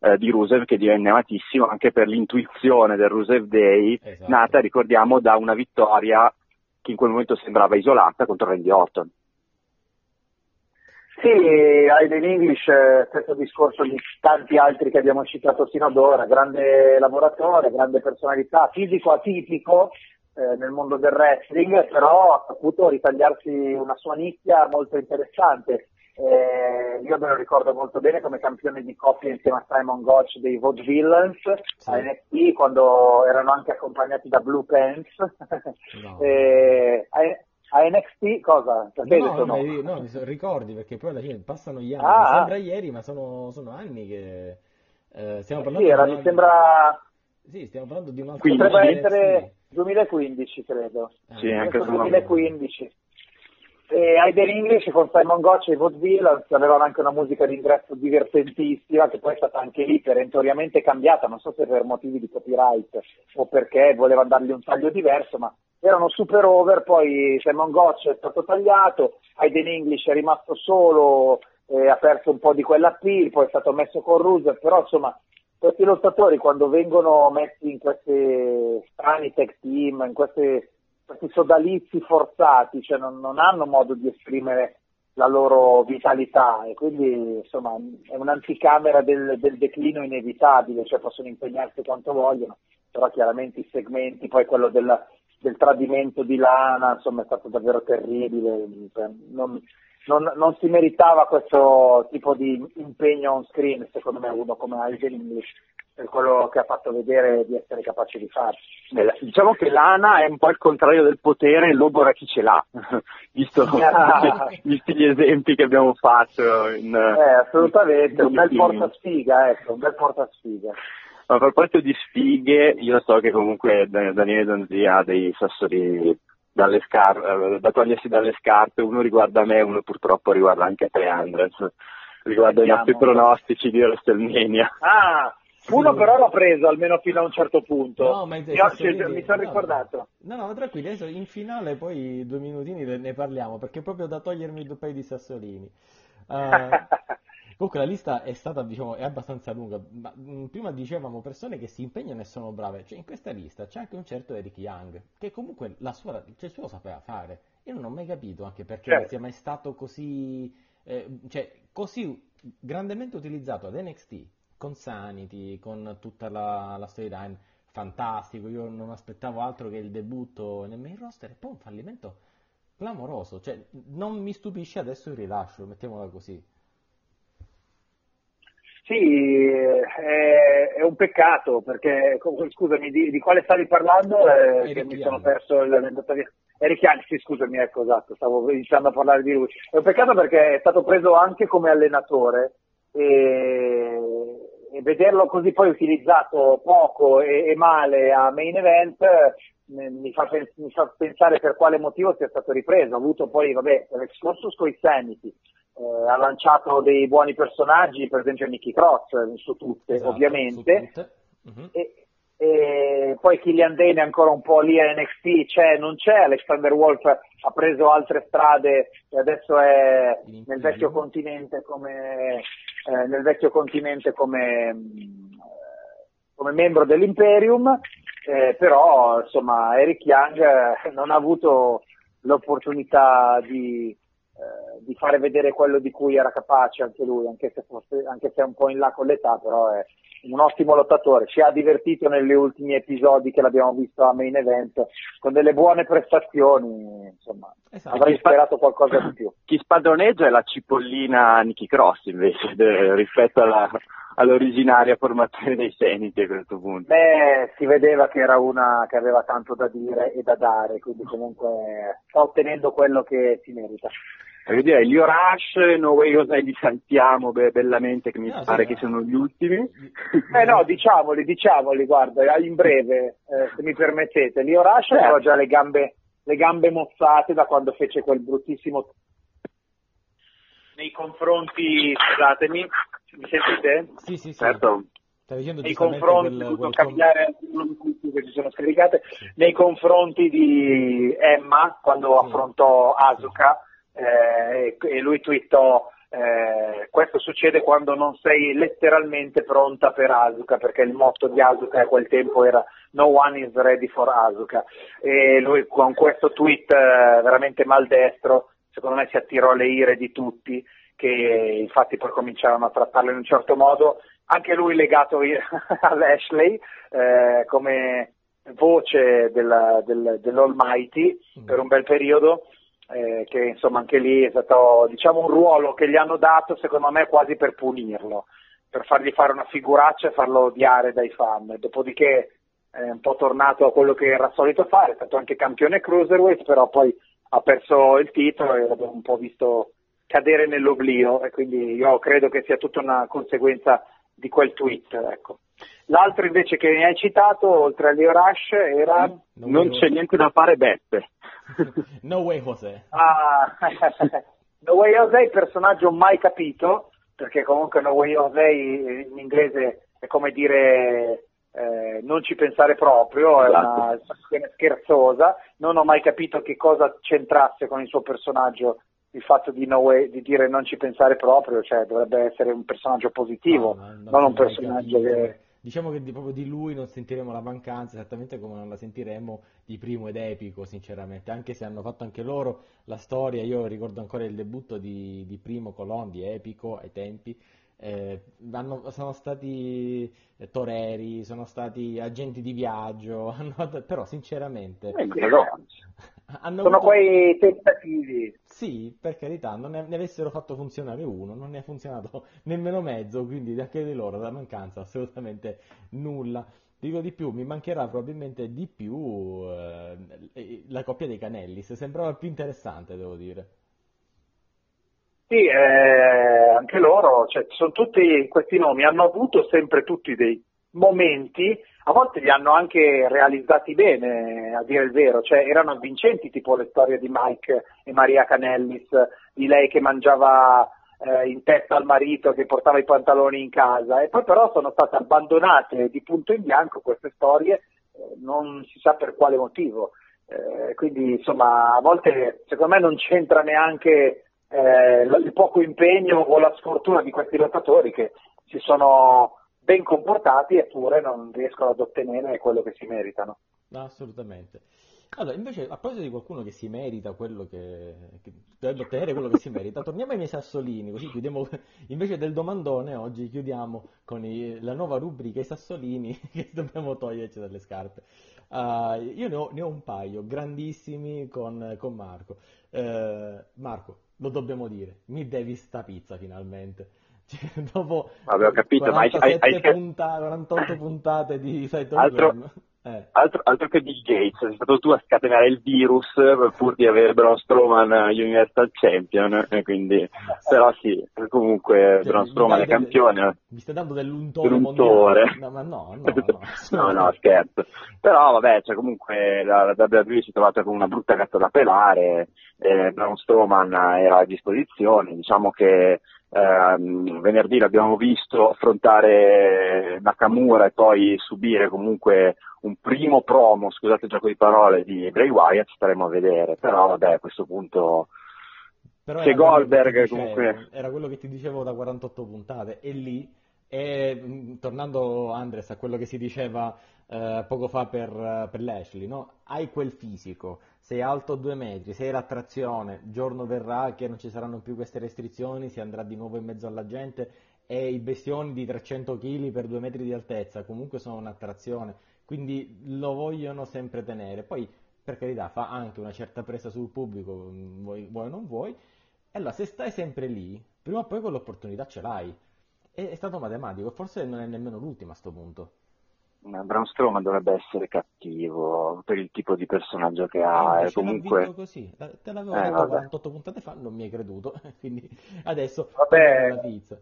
D: eh, di Rusev che divenne amatissimo anche per l'intuizione del Rusev Day esatto. nata, ricordiamo, da una vittoria che in quel momento sembrava isolata contro Randy Orton.
E: Sì, Aiden English, eh, stesso discorso di tanti altri che abbiamo citato sino ad ora, grande lavoratore, grande personalità, fisico atipico eh, nel mondo del wrestling, però ha saputo ritagliarsi una sua nicchia molto interessante. Eh, io me lo ricordo molto bene come campione di coppia insieme a Simon Gotch dei Vote Villains sì. a NXT quando erano anche accompagnati da Blue Pants. No. eh, a NXT cosa?
C: No, no, no, no, ricordi perché poi alla fine passano gli anni, ah, sembra ah. ieri ma sono, sono anni che eh, stiamo parlando
E: sì, era,
C: mi
E: sembra
C: sì, stiamo parlando di un altro
E: potrebbe essere 2015 credo.
D: Ah, sì, anche
E: 2015 e Aider English con Simon Gotch e Vaudeville avevano anche una musica d'ingresso divertentissima che poi è stata anche lì perentoriamente cambiata, non so se per motivi di copyright o perché volevano dargli un taglio diverso, ma erano super over, poi Simon Gotch è stato tagliato, Aiden English è rimasto solo, eh, ha perso un po' di quella quell'appeal, poi è stato messo con Ruser, però insomma questi lottatori quando vengono messi in questi strani tech team, in queste questi sodalizi forzati, cioè non, non, hanno modo di esprimere la loro vitalità e quindi insomma è un'anticamera del, del declino inevitabile, cioè possono impegnarsi quanto vogliono, però chiaramente i segmenti, poi quello del, del tradimento di Lana, insomma è stato davvero terribile, non, non, non, si meritava questo tipo di impegno on screen, secondo me, uno come Alden English, per quello che ha fatto vedere di essere capace di fare.
D: diciamo che l'ANA è un po' il contrario del potere, l'Obora chi ce l'ha, visto, visti gli esempi che abbiamo fatto. In,
E: eh, assolutamente, in un bel porta sfiga, ecco, un bel porta sfiga.
D: Ma a proposito di sfighe, io so che comunque Daniele Donzi ha dei sassori dalle scar- eh, da togliersi dalle scarpe, uno riguarda me, uno purtroppo riguarda anche te Andres, riguarda Vediamo. i nostri pronostici di WrestleMania.
E: Ah, uno però l'ho preso almeno fino a un certo punto.
C: No, ma
E: Io, cioè, mi sono ricordato.
C: No, no, tranquilli, adesso in finale poi due minutini ne parliamo, perché è proprio da togliermi due paio di sassolini. Uh, Comunque la lista è stata, diciamo, è abbastanza lunga, ma mh, mm, prima dicevamo persone che si impegnano e sono brave, cioè in questa lista c'è anche un certo Eric Young, che comunque la sua, cioè, il suo lo sapeva fare. Io non ho mai capito anche perché certo. sia mai stato così, eh, cioè, così grandemente utilizzato ad NXT, con Sanity, con tutta la, la storyline, fantastico, io non aspettavo altro che il debutto nel main roster e poi un fallimento clamoroso, cioè non mi stupisce adesso il rilascio, mettiamola così.
E: Sì, è, è, un peccato perché, scusami, di, di quale stavi parlando? Eh, che mi sono perso l'aneddoto Eric Young, sì, scusami, ecco, esatto, stavo iniziando a parlare di lui. È un peccato perché è stato preso anche come allenatore e, e vederlo così poi utilizzato poco e, e male a main event mi fa, mi fa, pensare per quale motivo sia stato ripreso. Ha avuto poi, vabbè, l'excursus con i Sanity, eh, ha lanciato dei buoni personaggi, per esempio Nicky Cross eh, su tutte, esatto, ovviamente. Su tutte. Uh-huh. E, e, poi Killian Dane è ancora un po' lì a NXT, c'è, non c'è, Alexander Wolf ha preso altre strade e adesso è nel vecchio continente come, eh, nel vecchio continente come, mm, come membro dell'Imperium, eh, però insomma Eric Young eh, non ha avuto l'opportunità di, eh, di fare vedere quello di cui era capace anche lui, anche se, fosse, anche se è un po' in là con l'età, però è un ottimo lottatore. Ci ha divertito negli ultimi episodi che l'abbiamo visto a main event con delle buone prestazioni, insomma, esatto. avrei sperato qualcosa di più.
D: Chi spadroneggia è la cipollina Nicky Cross invece de, rispetto alla, all'originaria formazione dei Seniti a questo punto.
E: Beh, si vedeva che era una che aveva tanto da dire e da dare, quindi comunque sta ottenendo quello che si merita.
D: Voglio dire, gli Orash, No Way Jose li saltiamo be- bellamente, che mi no, pare sì, che sono gli ultimi.
E: Eh no, diciamoli, diciamoli, guarda, in breve, eh, se mi permettete. Gli Orash certo. aveva già le gambe, le gambe mozzate da quando fece quel bruttissimo nei confronti, scusatemi, mi sentite?
C: Sì, sì, sì.
D: Certo.
E: Nei confronti, quel, quel cambiare che si sono scaricate, sì. nei confronti di Emma quando sì. affrontò Asuka eh, e lui twittò eh, questo succede quando non sei letteralmente pronta per Asuka perché il motto di Asuka a quel tempo era no one is ready for Asuka e lui con questo tweet eh, veramente maldestro secondo me si attirò le ire di tutti che infatti poi cominciarono a trattarlo in un certo modo anche lui legato all'Ashley eh, come voce della, del, dell'Almighty per un bel periodo eh, che insomma anche lì è stato diciamo, un ruolo che gli hanno dato secondo me quasi per punirlo, per fargli fare una figuraccia e farlo odiare dai fan. Dopodiché è un po' tornato a quello che era solito fare, è stato anche campione cruiserweight, però poi ha perso il titolo e l'abbiamo un po' visto cadere nell'oblio e quindi io credo che sia tutta una conseguenza di quel tweet. Ecco. L'altro invece che mi hai citato, oltre a Leo Rush, era...
D: No, non c'è niente da fare, Beppe.
C: no way José.
E: Ah, no way il personaggio mai capito, perché comunque No way José in inglese è come dire eh, non ci pensare proprio, esatto. è una espressione scherzosa, non ho mai capito che cosa c'entrasse con il suo personaggio il fatto di, no way, di dire non ci pensare proprio, cioè dovrebbe essere un personaggio positivo, no, no, non un personaggio che
C: diciamo che di, proprio di lui non sentiremo la mancanza esattamente come non la sentiremo di primo ed epico sinceramente. Anche se hanno fatto anche loro la storia io ricordo ancora il debutto di, di primo Colon di epico ai tempi eh, hanno, sono stati eh, toreri, sono stati agenti di viaggio, hanno, però sinceramente...
E: Eh, sono avuto... quei tentativi.
C: Sì, per carità, non ne, ne, avessero fatto funzionare uno, non ne è funzionato nemmeno mezzo, quindi anche di loro la mancanza assolutamente nulla. Dico di più, mi mancherà probabilmente di più eh, la coppia dei Canellis, sembrava più interessante, devo dire.
E: Sì, eh, anche loro, cioè, sono tutti questi nomi, hanno avuto sempre tutti dei momenti, a volte li hanno anche realizzati bene, a dire il vero, cioè erano avvincenti, tipo le storie di Mike e Maria Canellis, di lei che mangiava eh, in testa al marito, che portava i pantaloni in casa, e poi però sono state abbandonate di punto in bianco queste storie, eh, non si sa per quale motivo. Eh, quindi insomma a volte secondo me non c'entra neanche eh, il poco impegno o la sfortuna di questi lottatori che si sono ben comportati eppure non riescono ad ottenere quello che si meritano.
C: assolutamente. Allora, invece, a proposito di qualcuno che si merita quello che, che dovrebbe ottenere quello che si merita, torniamo ai miei sassolini, così chiudiamo, invece del domandone, oggi chiudiamo con i, la nuova rubrica i sassolini che dobbiamo toglierci dalle scarpe. Uh, io ne ho, ne ho, un paio, grandissimi, con, con Marco. Uh, Marco, lo dobbiamo dire, mi devi sta pizza finalmente. Cioè, dopo
D: Vabbè, capito, 47
C: ma hai, hai... Puntate, 48 puntate di Site
D: altro, eh. altro, altro, che Bill Gates, sei stato tu a scatenare il virus pur di avere Braun Strowman Universal Champion, quindi, però sì, comunque cioè, Braun Strowman è campione.
C: Mi stai dando dell'untore mondiale? No, ma no, no,
D: no, no, no, scherzo. Però vabbè, cioè, comunque la, la WWE si è trovata con una brutta gatta da pelare, eh, Braun Strowman era a disposizione, diciamo che venerdì l'abbiamo visto affrontare Nakamura e poi subire comunque un primo promo, scusate il gioco di parole, di Bray Wyatt, staremo a vedere, però vabbè a questo punto...
C: Però se Goldberg dicevo, comunque... Era quello che ti dicevo da 48 puntate, e lì, e, tornando Andres a quello che si diceva eh, poco fa per, per Lashley, no? hai quel fisico, sei alto due metri, sei l'attrazione, giorno verrà che non ci saranno più queste restrizioni, si andrà di nuovo in mezzo alla gente e i bestioni di 300 kg per due metri di altezza comunque sono un'attrazione, quindi lo vogliono sempre tenere. Poi, per carità, fa anche una certa presa sul pubblico, vuoi, vuoi o non vuoi, e allora se stai sempre lì, prima o poi quell'opportunità ce l'hai. È, è stato matematico, forse non è nemmeno l'ultima a questo punto.
D: Braun Strowman dovrebbe essere cattivo per il tipo di personaggio che ha.
C: Eh,
D: comunque...
C: così. Te l'avevo eh, detto 48 puntate fa, non mi hai creduto. Quindi adesso vabbè, la pizza.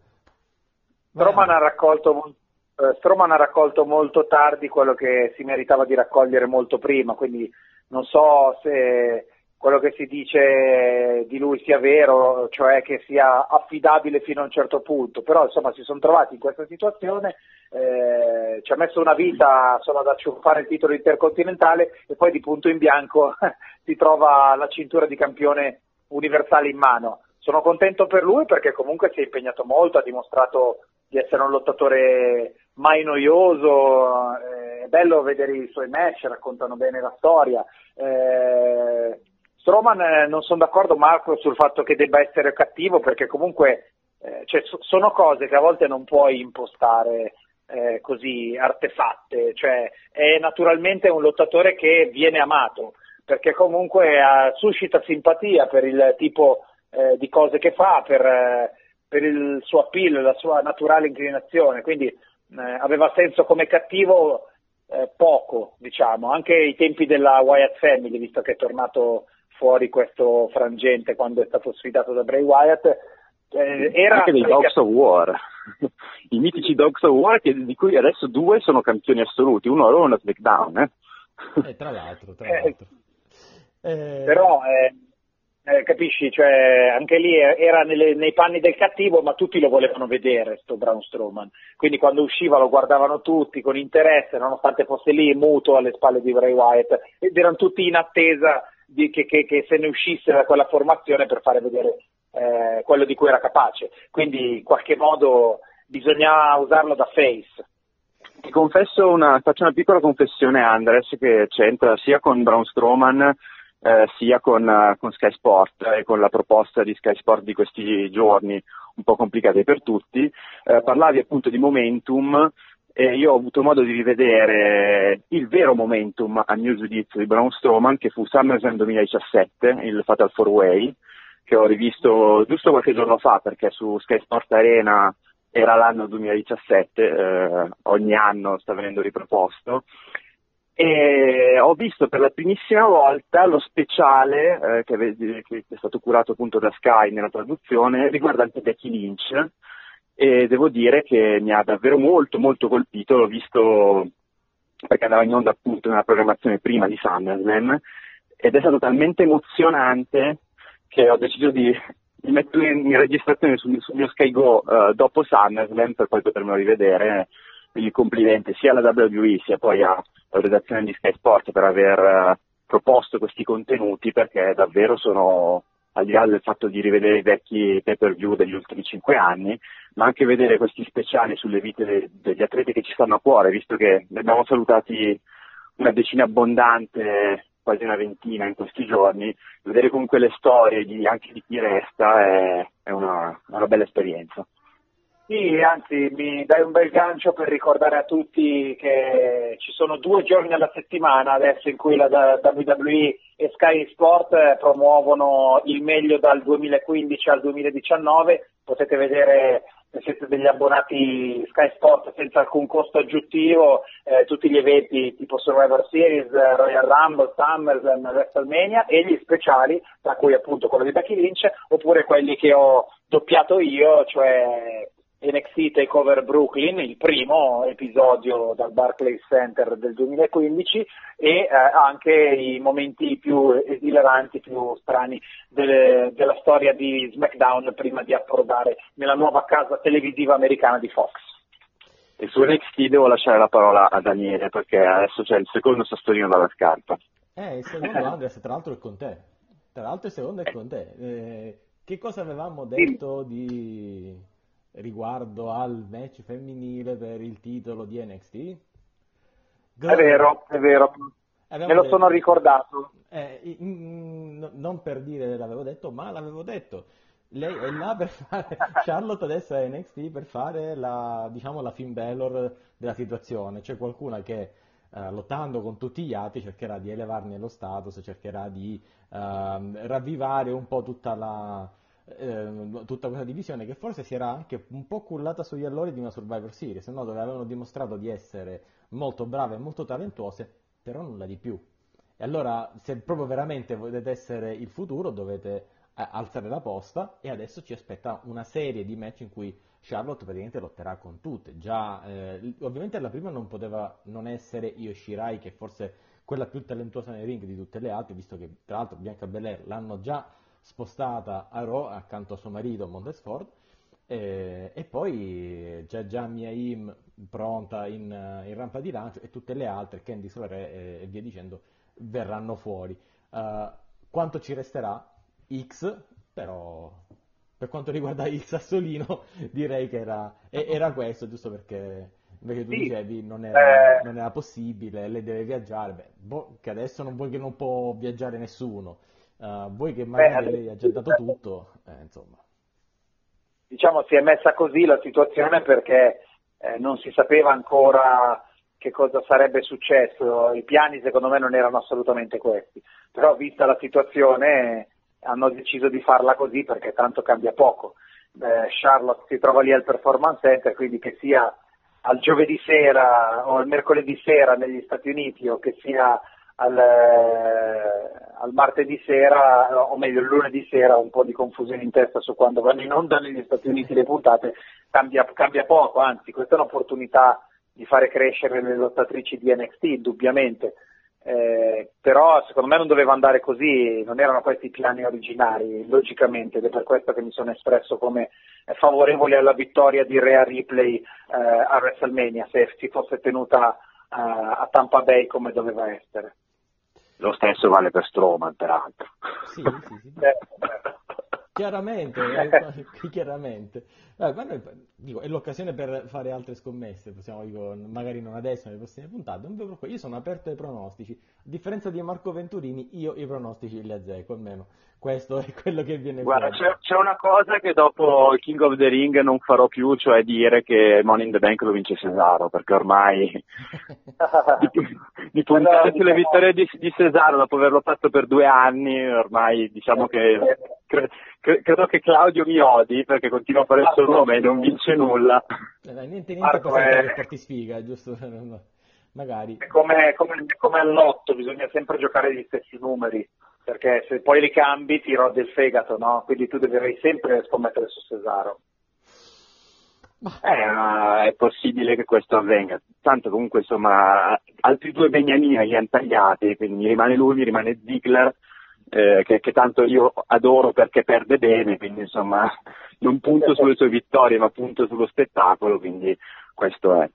E: Strowman ha, raccolto, eh, Strowman ha raccolto molto tardi quello che si meritava di raccogliere molto prima, quindi non so se quello che si dice di lui sia vero, cioè che sia affidabile fino a un certo punto, però insomma si sono trovati in questa situazione, eh, ci ha messo una vita solo ad acciuffare il titolo intercontinentale e poi di punto in bianco si trova la cintura di campione universale in mano. Sono contento per lui perché comunque si è impegnato molto, ha dimostrato di essere un lottatore mai noioso, eh, è bello vedere i suoi match, raccontano bene la storia. Eh, Stroman eh, non sono d'accordo Marco sul fatto che debba essere cattivo perché comunque eh, cioè, so, sono cose che a volte non puoi impostare eh, così artefatte, cioè è naturalmente un lottatore che viene amato perché comunque eh, suscita simpatia per il tipo eh, di cose che fa, per, per, il suo appeal, la sua naturale inclinazione, quindi aveva senso come cattivo poco, diciamo, anche i tempi della Wyatt Family, visto che è tornato fuori questo frangente quando è stato sfidato da Bray Wyatt.
D: Eh, era anche dei Dogs of War, i mitici Dogs of War che, di cui adesso due sono campioni assoluti, uno a Raw e uno a SmackDown. Eh?
C: Eh, tra l'altro, tra eh, l'altro.
E: Eh, però eh, capisci, cioè, anche lì era nelle, nei panni del cattivo, ma tutti lo volevano vedere, sto Braun Strowman. Quindi quando usciva lo guardavano tutti con interesse, nonostante fosse lì muto alle spalle di Bray Wyatt, ed erano tutti in attesa di, che, che, che, se ne uscisse da quella formazione per fare vedere eh, quello di cui era capace. Quindi in qualche modo bisogna usarlo da face.
D: Ti confesso una, faccio una piccola confessione Andres che c'entra sia con Braun Strowman eh, sia con, uh, con, Sky Sport e con la proposta di Sky Sport di questi giorni un po' complicate per tutti. Eh, parlavi appunto di momentum e io ho avuto modo di rivedere il vero momentum a mio giudizio di Braun Strowman che fu SummerSlam 2017, il Fatal 4 Way, che ho rivisto giusto qualche giorno fa perché su Sky Sport Arena era l'anno 2017, eh, ogni anno sta venendo riproposto. E ho visto per la primissima volta lo speciale eh, che, che, è stato curato appunto da Sky nella traduzione riguardante Becky Lynch e devo dire che mi ha davvero molto molto colpito, l'ho visto perché andava in onda appunto nella programmazione prima di SummerSlam. Ed è stato talmente emozionante che ho deciso di, di metterlo in, in, registrazione sul, sul mio Sky Go uh, dopo SummerSlam per poi potermelo rivedere. Quindi complimenti sia alla WWE sia poi alla redazione di Sky Sport per aver uh, proposto questi contenuti perché davvero sono al di là del fatto di rivedere i vecchi pay per view degli ultimi cinque anni, ma anche vedere questi speciali sulle vite de- degli atleti che ci stanno a cuore, visto che ne abbiamo salutati una decina abbondante, quasi una ventina in questi giorni, vedere comunque le storie di, anche di chi resta è, è una, una bella esperienza.
E: Sì, anzi mi dai un bel gancio per ricordare a tutti che ci sono due giorni alla settimana adesso in cui la WWE e Sky Sport promuovono il meglio dal 2015 al 2019, potete vedere se siete degli abbonati Sky Sport senza alcun costo aggiuntivo, eh, tutti gli eventi tipo Survivor Series, Royal Rumble, SummerSlam, WrestleMania e gli speciali, tra cui appunto quello di Becky Lynch, oppure quelli che ho doppiato io, cioè NXT Takeover Brooklyn, il primo episodio dal Barclays Center del 2015 e eh, anche i momenti più esileranti, più strani delle, della storia di SmackDown prima di approdare nella nuova casa televisiva americana di Fox.
D: E su NXT devo lasciare la parola a Daniele perché adesso c'è il secondo sassolino dalla scarpa.
C: Eh, il secondo Andres, tra l'altro è con te. Tra l'altro il secondo è con te. Eh, che cosa avevamo detto di riguardo al match femminile per il titolo di NXT?
E: È vero, è vero. Abbiamo Me lo detto, sono ricordato.
C: Eh, in, non per dire l'avevo detto, ma l'avevo detto. Lei è là per fare. Charlotte adesso è NXT per fare la, diciamo, la Finn Balor della situazione. C'è qualcuna che eh, lottando con tutti gli altri cercherà di elevarne lo status, cercherà di eh, ravvivare un po' tutta la, eh, tutta questa divisione che forse si era anche un po' cullata sugli allori di una Survivor Series, no? dove avevano dimostrato di essere molto brave e molto talentuose, però nulla di più. E allora, se proprio veramente volete essere il futuro, dovete eh, alzare la posta e adesso ci aspetta una serie di match in cui Charlotte praticamente lotterà con tutte. Già, eh, ovviamente la prima non poteva non essere Io Shirai, che forse quella più talentuosa nei ring di tutte le altre, visto che tra l'altro Bianca Belair l'hanno già spostata a Raw accanto a suo marito Montesford e, e poi c'è già Mia Im pronta in, in, rampa di lancio e tutte le altre, Candy Sore e, e via dicendo, verranno fuori. Uh, quanto ci resterà? X, però per quanto riguarda il Sassolino direi che era, era questo, giusto perché invece tu sì. dicevi non era, eh... non era, possibile, lei deve viaggiare, Beh, boh, che adesso non vuoi che non può viaggiare nessuno. Uh, voi che magari Beh, lei ha già dato tutto, eh, insomma.
E: Diciamo si è messa così la situazione perché eh, non si sapeva ancora che cosa sarebbe successo, i piani secondo me non erano assolutamente questi, però vista la situazione hanno deciso di farla così perché tanto cambia poco. Eh, Charlotte si trova lì al Performance Center, quindi che sia al giovedì sera o al mercoledì sera negli Stati Uniti o che sia al, eh, al, martedì sera, o meglio il lunedì sera, un po' di confusione in testa su quando vanno in onda negli Stati Uniti le puntate, cambia, cambia poco, anzi questa è un'opportunità di fare crescere le lottatrici di NXT, indubbiamente. Eh, però secondo me non doveva andare così, non erano questi i piani originari, logicamente, ed è per questo che mi sono espresso come favorevole alla vittoria di Rhea Ripley eh, a WrestleMania, se si fosse tenuta eh, a Tampa Bay come doveva essere.
D: Lo stesso vale per Stroman, peraltro.
C: Sì, sì, sì. Chiaramente, eh, chiaramente. Eh, noi, dico, è l'occasione per fare altre scommesse, possiamo, dico, magari non adesso, nelle prossime puntate. Io sono aperto ai pronostici. A differenza di Marco Venturini, io i pronostici li azzecco, almeno questo è quello che viene
D: Guarda, c'è, c'è, una cosa che dopo il King of the Ring non farò più, cioè dire che Money in the Bank lo vince Cesaro, perché ormai di, di puntare sulle vittorie di, di, Cesaro dopo averlo fatto per due anni, ormai diciamo che cre, cre, credo che Claudio mi odi perché continua a fare il suo nome e non vince nulla.
C: Eh, niente, niente per è... porti sfiga, giusto? Magari.
E: È come, come, come all'otto, bisogna sempre giocare gli stessi numeri perché se poi li cambi ti rode il fegato, no? Quindi tu devi sempre scommettere su Cesaro.
D: Eh, è possibile che questo avvenga. Tanto comunque insomma altri due Beniamini li hanno tagliati, quindi mi rimane lui, mi rimane Ziggler, eh, che, che, tanto io adoro perché perde bene, quindi insomma non punto sulle sue vittorie ma punto sullo spettacolo, quindi questo è.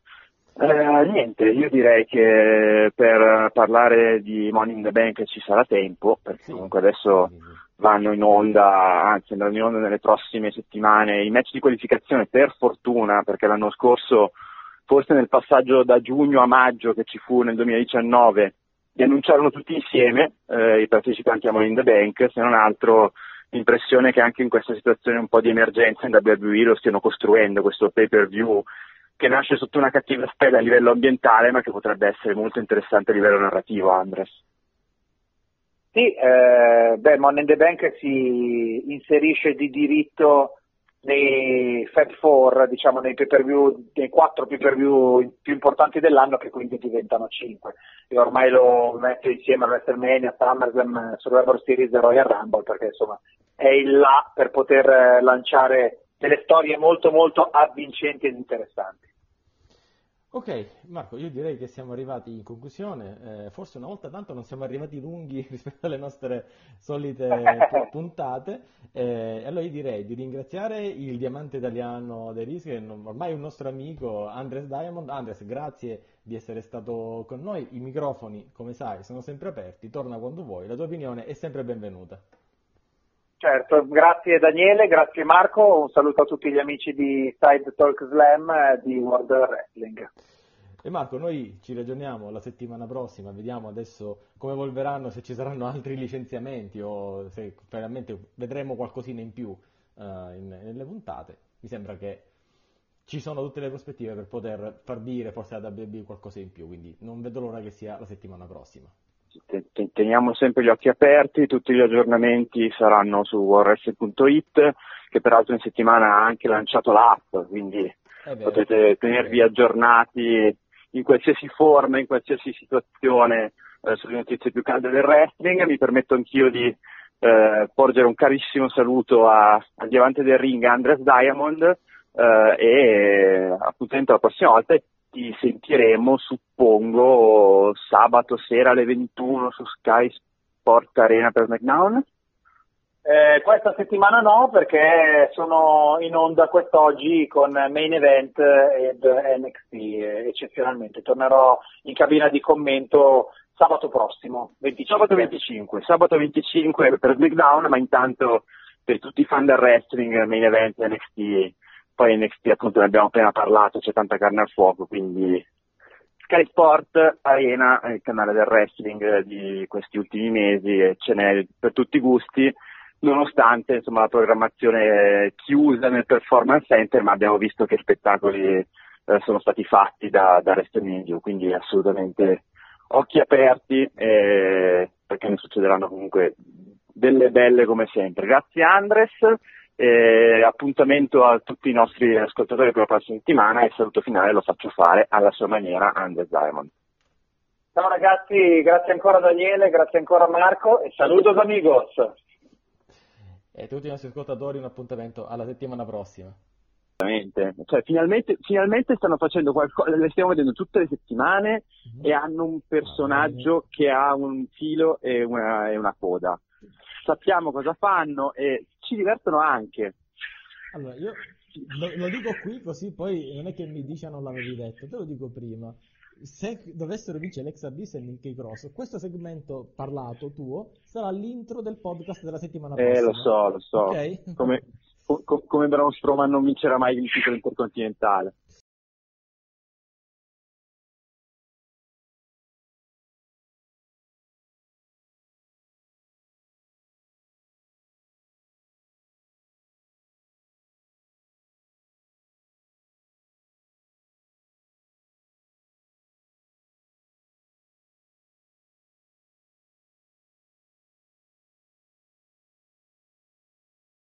D: Eh, niente, io direi che per parlare di Money in the Bank ci sarà tempo, perché comunque adesso vanno in onda, anzi andranno in onda nelle prossime settimane. I match di qualificazione per fortuna, perché l'anno scorso, forse nel passaggio da giugno a maggio che ci fu nel 2019, li annunciarono tutti insieme eh, i partecipanti a Money in the Bank, se non altro l'impressione che anche in questa situazione un po' di emergenza in WWE lo stiano costruendo questo pay per view che nasce sotto una cattiva spella a livello ambientale, ma che potrebbe essere molto interessante a livello narrativo, Andres.
E: Sì, eh, beh, Money in the Bank si inserisce di diritto nei Fab 4, diciamo nei pay per view, nei quattro pay per view più importanti dell'anno che quindi diventano cinque. E ormai lo metto insieme a WrestleMania, SummerSlam, Survivor Series e Royal Rumble perché insomma è il là per poter lanciare delle storie molto molto avvincenti ed interessanti.
C: Ok, Marco, io direi che siamo arrivati in conclusione. Eh, forse una volta tanto non siamo arrivati lunghi rispetto alle nostre solite puntate. Eh, allora io direi di ringraziare il diamante italiano dei rischi, ormai un nostro amico, Andres Diamond. Andres, grazie di essere stato con noi. I microfoni, come sai, sono sempre aperti. Torna quando vuoi. La tua opinione è sempre benvenuta.
E: Certo, grazie Daniele, grazie Marco, un saluto a tutti gli amici di Side Talk Slam di World Wrestling.
C: E Marco, noi ci ragioniamo la settimana prossima, vediamo adesso come evolveranno, se ci saranno altri licenziamenti o se veramente vedremo qualcosina in più uh, in, nelle puntate. Mi sembra che ci sono tutte le prospettive per poter far dire forse alla WB qualcosa in più, quindi non vedo l'ora che sia la settimana prossima
D: teniamo sempre gli occhi aperti, tutti gli aggiornamenti saranno su warres.it, che peraltro in settimana ha anche lanciato l'app, quindi potete tenervi aggiornati in qualsiasi forma, in qualsiasi situazione eh, sulle notizie più calde del wrestling. Mi permetto anch'io di eh, porgere un carissimo saluto a, al diamante del ring Andres Diamond eh, e appuntamento la prossima volta ti sentiremo, suppongo, sabato sera alle 21 su Sky Sport Arena per SmackDown?
E: Eh, questa settimana no, perché sono in onda quest'oggi con Main Event ed NXT eh, eccezionalmente. Tornerò in cabina di commento sabato prossimo, 25.
D: Sabato 25, sabato 25 per SmackDown, ma intanto per tutti i fan del wrestling, Main Event NXT poi NXT appunto ne abbiamo appena parlato, c'è tanta carne al fuoco, quindi Sky Sport Arena il canale del wrestling di questi ultimi mesi ce n'è per tutti i gusti, nonostante insomma, la programmazione chiusa nel performance center, ma abbiamo visto che spettacoli eh, sono stati fatti da, da WrestleMania, quindi assolutamente occhi aperti eh, perché ne succederanno comunque delle belle come sempre. Grazie Andres. Eh, appuntamento a tutti i nostri ascoltatori per la prossima settimana e il saluto finale lo faccio fare alla sua maniera Anders Diamond.
E: Ciao ragazzi, grazie ancora Daniele, grazie ancora Marco e salutos amigos.
C: E a tutti i nostri ascoltatori un appuntamento alla settimana prossima.
D: Cioè, finalmente, finalmente, stanno facendo qualcosa, le stiamo vedendo tutte le settimane mm-hmm. e hanno un personaggio che ha un filo e una, e una coda sappiamo cosa fanno e ci divertono anche.
C: Allora, io lo, lo, dico qui così poi non è che mi dice non l'avevi detto, te lo dico prima. Se dovessero vincere Alexa Bliss e Nicky Cross, questo segmento parlato tuo sarà l'intro del podcast della settimana prossima.
D: Eh, lo so, lo so. Okay? Come, co- come Braun Strowman non vincerà mai il titolo intercontinentale.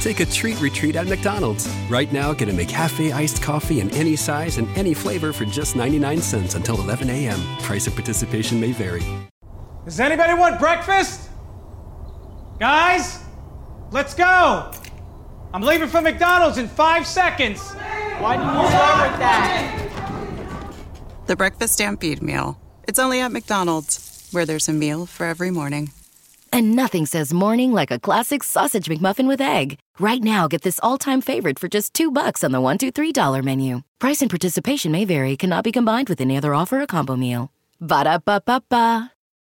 A: Take a treat retreat at McDonald's. Right now, get a McCafe iced coffee in any size and any flavor for just 99 cents until 11 a.m. Price of participation may vary.
F: Does anybody want breakfast? Guys, let's go. I'm leaving for McDonald's in five seconds.
G: Why did you start with that?
H: The Breakfast Stampede Meal. It's only at McDonald's, where there's a meal for every morning.
I: And nothing says morning like a classic sausage McMuffin with egg. Right now, get this all-time favorite for just two bucks on the one, two, three dollar menu. Price and participation may vary. Cannot be combined with any other offer or combo meal. Ba da ba ba ba.